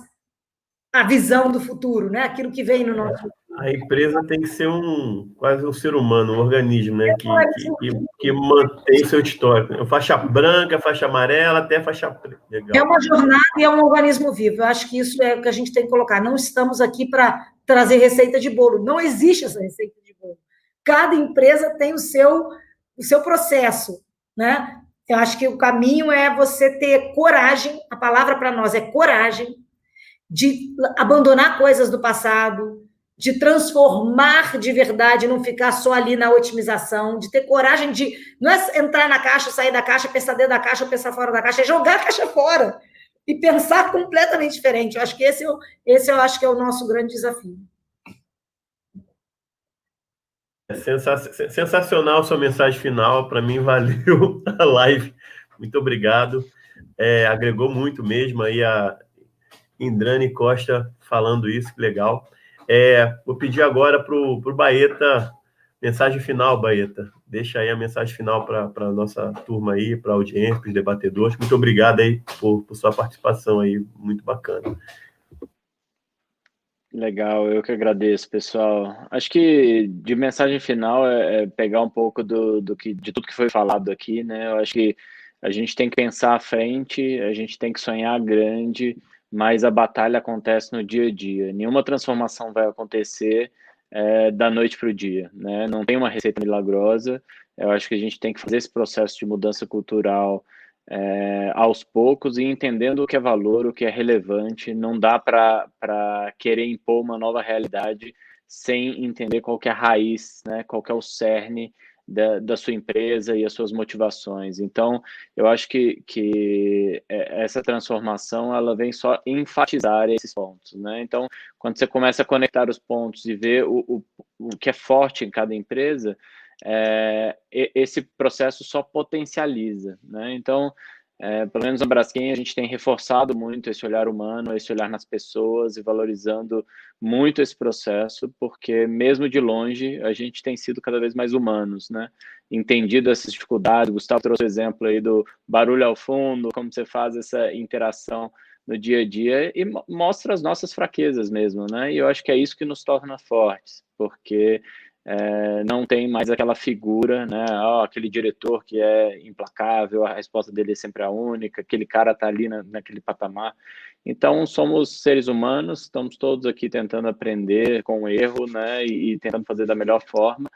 à visão do futuro, né? Aquilo que vem no nosso. A empresa tem que ser um quase um ser humano, um organismo, né? Que, que, que, que mantém seu histórico. Faixa branca, faixa amarela, até faixa preta. Legal. É uma jornada e é um organismo vivo. Eu acho que isso é o que a gente tem que colocar. Não estamos aqui para trazer receita de bolo. Não existe essa receita. Cada empresa tem o seu o seu processo, né? Eu acho que o caminho é você ter coragem, a palavra para nós é coragem, de abandonar coisas do passado, de transformar de verdade, não ficar só ali na otimização, de ter coragem de não é entrar na caixa, sair da caixa, pensar dentro da caixa, pensar fora da caixa, é jogar a caixa fora e pensar completamente diferente. Eu acho que esse, esse eu acho que é o nosso grande desafio. É sensacional sua mensagem final. Para mim, valeu a live. Muito obrigado. É, agregou muito mesmo aí a Indrani Costa falando isso, que legal. É, vou pedir agora para o Baeta, mensagem final, Baeta. Deixa aí a mensagem final para a nossa turma aí, para a audiência, para os debatedores. Muito obrigado aí por, por sua participação aí, muito bacana. Legal, eu que agradeço, pessoal. Acho que de mensagem final é, é pegar um pouco do, do que, de tudo que foi falado aqui, né? Eu acho que a gente tem que pensar à frente, a gente tem que sonhar grande, mas a batalha acontece no dia a dia. Nenhuma transformação vai acontecer é, da noite para o dia, né? Não tem uma receita milagrosa. Eu acho que a gente tem que fazer esse processo de mudança cultural é, aos poucos e entendendo o que é valor, o que é relevante. Não dá para querer impor uma nova realidade sem entender qual é a raiz, né, qual é o cerne da, da sua empresa e as suas motivações. Então, eu acho que, que é, essa transformação ela vem só enfatizar esses pontos. Né? Então, quando você começa a conectar os pontos e ver o, o, o que é forte em cada empresa, é, esse processo só potencializa. Né? Então, é, pelo menos na Braskem, a gente tem reforçado muito esse olhar humano, esse olhar nas pessoas e valorizando muito esse processo, porque mesmo de longe a gente tem sido cada vez mais humanos, né? entendido essas dificuldades. O Gustavo trouxe o exemplo aí do barulho ao fundo, como você faz essa interação no dia a dia e mostra as nossas fraquezas mesmo, né? E eu acho que é isso que nos torna fortes, porque é, não tem mais aquela figura, né? Oh, aquele diretor que é implacável, a resposta dele é sempre a única, aquele cara tá ali na, naquele patamar. Então, somos seres humanos, estamos todos aqui tentando aprender com o erro, né? E, e tentando fazer da melhor forma.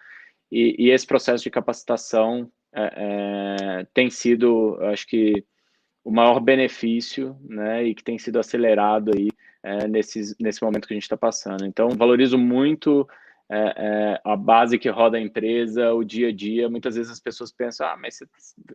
E, e esse processo de capacitação é, é, tem sido, acho que, o maior benefício, né? E que tem sido acelerado aí é, nesse momento que a gente está passando. Então, valorizo muito é, é, a base que roda a empresa, o dia a dia. Muitas vezes as pessoas pensam, ah, mas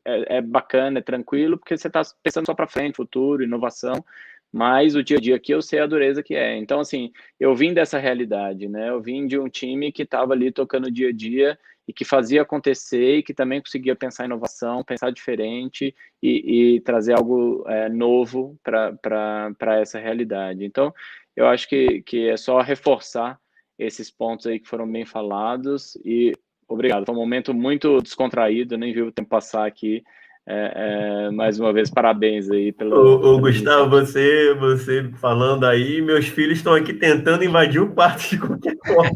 é, é bacana, é tranquilo, porque você está pensando só para frente, futuro, inovação. Mas o dia a dia aqui eu sei a dureza que é. Então, assim, eu vim dessa realidade, né? Eu vim de um time que estava ali tocando o dia a dia e que fazia acontecer e que também conseguia pensar inovação, pensar diferente e, e trazer algo é, novo para essa realidade. Então, eu acho que, que é só reforçar esses pontos aí que foram bem falados e obrigado. Foi um momento muito descontraído, nem vi o tempo passar aqui. É, é, mais uma vez, parabéns aí pelo. Ô, ô Gustavo, você, você falando aí, meus filhos estão aqui tentando invadir o quarto de qualquer forma.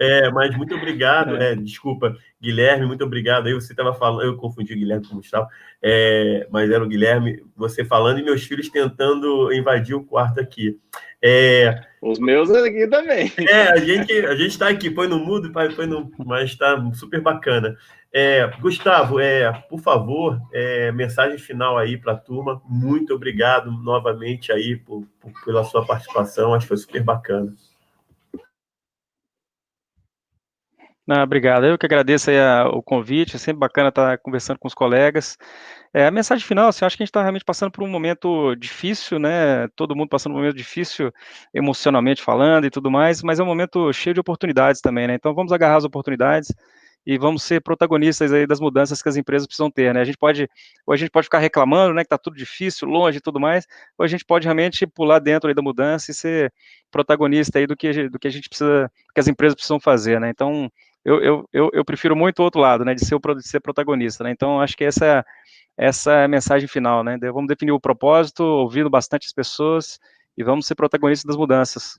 é, mas muito obrigado, é. desculpa, Guilherme, muito obrigado aí. Você estava falando, eu confundi o Guilherme com o Gustavo, é, mas era o Guilherme, você falando, e meus filhos tentando invadir o quarto aqui. É, Os meus aqui também. É, a gente a gente está aqui, põe no mudo, põe no, mas está super bacana. É, Gustavo, é, por favor, é, mensagem final aí para a turma. Muito obrigado novamente aí por, por, pela sua participação. Acho que foi super bacana. Não, obrigado. Eu que agradeço a, o convite. É sempre bacana estar conversando com os colegas. É, a mensagem final, assim, acho que a gente está realmente passando por um momento difícil, né? Todo mundo passando por um momento difícil emocionalmente falando e tudo mais, mas é um momento cheio de oportunidades também, né? Então vamos agarrar as oportunidades e vamos ser protagonistas aí das mudanças que as empresas precisam ter, né? A gente pode, ou a gente pode ficar reclamando, né, que tá tudo difícil, longe e tudo mais, ou a gente pode realmente pular dentro aí da mudança e ser protagonista aí do que, do que a gente precisa, que as empresas precisam fazer, né? Então, eu, eu, eu, eu prefiro muito o outro lado, né, de ser, de ser protagonista, né? Então, acho que essa, essa é a mensagem final, né? Vamos definir o propósito, ouvindo bastante as pessoas e vamos ser protagonistas das mudanças.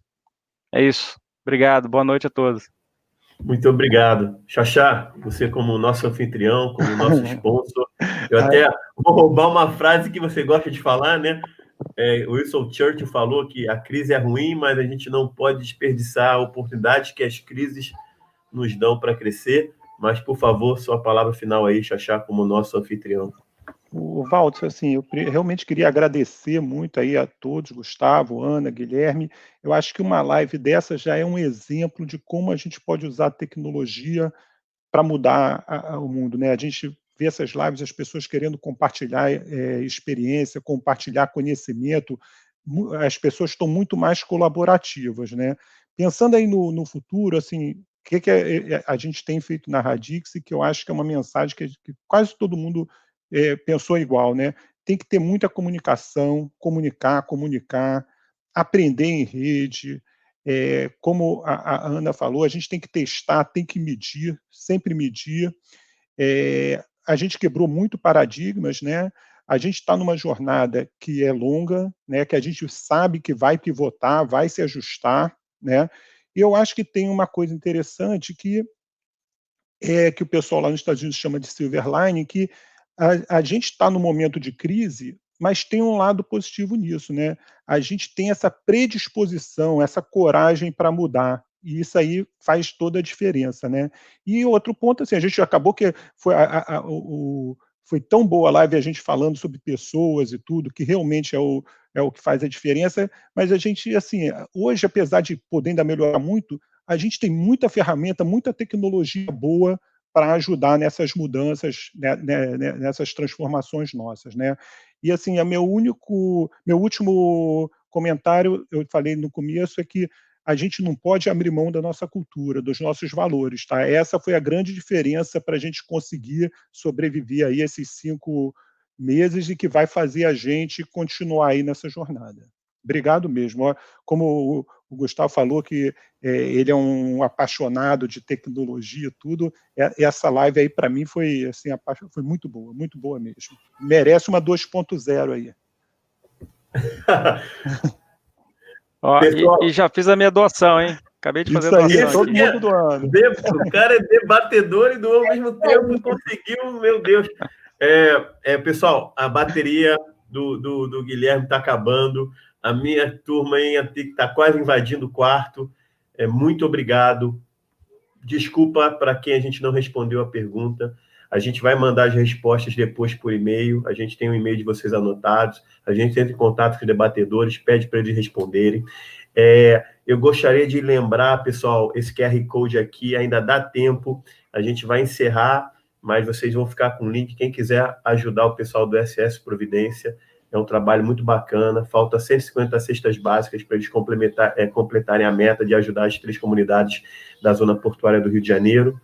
É isso. Obrigado. Boa noite a todos. Muito obrigado. Xaxá, você como nosso anfitrião, como nosso sponsor, eu até vou roubar uma frase que você gosta de falar, né? É, Wilson Churchill falou que a crise é ruim, mas a gente não pode desperdiçar a oportunidade que as crises nos dão para crescer. Mas, por favor, sua palavra final aí, Xaxá, como nosso anfitrião. O Walter, assim, eu realmente queria agradecer muito aí a todos, Gustavo, Ana, Guilherme. Eu acho que uma live dessa já é um exemplo de como a gente pode usar tecnologia para mudar a, a, o mundo, né? A gente vê essas lives, as pessoas querendo compartilhar é, experiência, compartilhar conhecimento, as pessoas estão muito mais colaborativas, né? Pensando aí no, no futuro, assim, o que, que a, é, é, a, gente tem feito na Radix e que eu acho que é uma mensagem que, que quase todo mundo é, pensou igual, né? Tem que ter muita comunicação, comunicar, comunicar, aprender em rede. É, como a, a, Ana falou, a gente tem que testar, tem que medir, sempre medir. É, a gente quebrou muito paradigmas, né? A gente está numa jornada que é longa, né? Que a gente sabe que vai pivotar, vai se ajustar, né? E eu acho que tem uma coisa interessante que é que o pessoal lá nos Estados Unidos chama de silver line, que a, a gente está no momento de crise, mas tem um lado positivo nisso, né? A gente tem essa predisposição, essa coragem para mudar. E isso aí faz toda a diferença, né? E outro ponto, assim, a gente acabou que foi, a, a, o, foi tão boa a live a gente falando sobre pessoas e tudo, que realmente é o, é o que faz a diferença, mas a gente, assim, hoje, apesar de poder ainda melhorar muito, a gente tem muita ferramenta, muita tecnologia boa para ajudar nessas mudanças, né, né, né, nessas transformações nossas, né? E assim, é meu único, meu último comentário, eu falei no começo, é que a gente não pode abrir mão da nossa cultura, dos nossos valores, tá? Essa foi a grande diferença para a gente conseguir sobreviver aí esses cinco meses e que vai fazer a gente continuar aí nessa jornada. Obrigado mesmo. Como o Gustavo falou que é, ele é um apaixonado de tecnologia, tudo. É, essa live aí, para mim, foi, assim, foi muito boa, muito boa mesmo. Merece uma 2.0 aí. Ó, e, e, já fiz a minha doação, hein? Acabei de fazer Isso a doação. Aí, todo mundo doando. O cara é debatedor e doou ao mesmo tempo conseguiu, meu Deus. É, é, pessoal, a bateria do, do, do Guilherme está acabando. A minha turma está quase invadindo o quarto. É, muito obrigado. Desculpa para quem a gente não respondeu a pergunta. A gente vai mandar as respostas depois por e-mail. A gente tem o um e-mail de vocês anotados. A gente entra em contato com os debatedores, pede para eles responderem. É, eu gostaria de lembrar, pessoal, esse QR Code aqui ainda dá tempo. A gente vai encerrar, mas vocês vão ficar com o link. Quem quiser ajudar o pessoal do SS Providência, é um trabalho muito bacana. Falta 150 cestas básicas para eles complementar, é, completarem a meta de ajudar as três comunidades da zona portuária do Rio de Janeiro.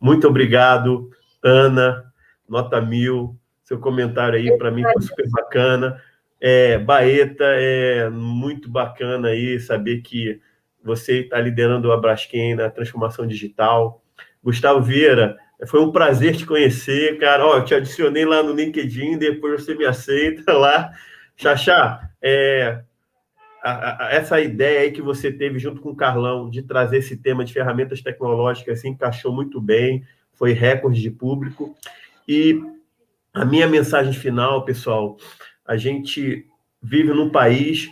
Muito obrigado, Ana, nota mil. Seu comentário aí para mim foi super bacana. É, Baeta, é muito bacana aí saber que você está liderando o Abraskem na transformação digital. Gustavo Vieira, foi um prazer te conhecer, cara. Ó, eu te adicionei lá no LinkedIn, depois você me aceita lá. Xaxá, é, a, a, essa ideia aí que você teve junto com o Carlão de trazer esse tema de ferramentas tecnológicas assim, encaixou muito bem, foi recorde de público. E a minha mensagem final, pessoal, a gente vive num país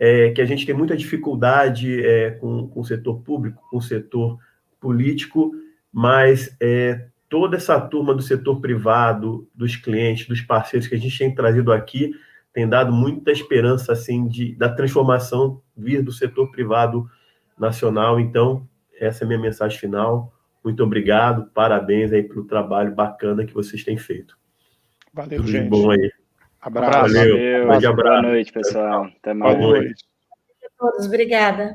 é, que a gente tem muita dificuldade é, com, com, o setor público, com o setor político, mas é, toda essa turma do setor privado, dos clientes, dos parceiros que a gente tem trazido aqui, tem dado muita esperança assim de, da transformação vir do setor privado nacional. Então, essa é a minha mensagem final. Muito obrigado, parabéns aí pelo trabalho bacana que vocês têm feito. Valeu, Tudo gente. bom aí. Abraço. Valeu. Valeu. Boa noite, pessoal. Até mais. Boa noite. a todos. Obrigada.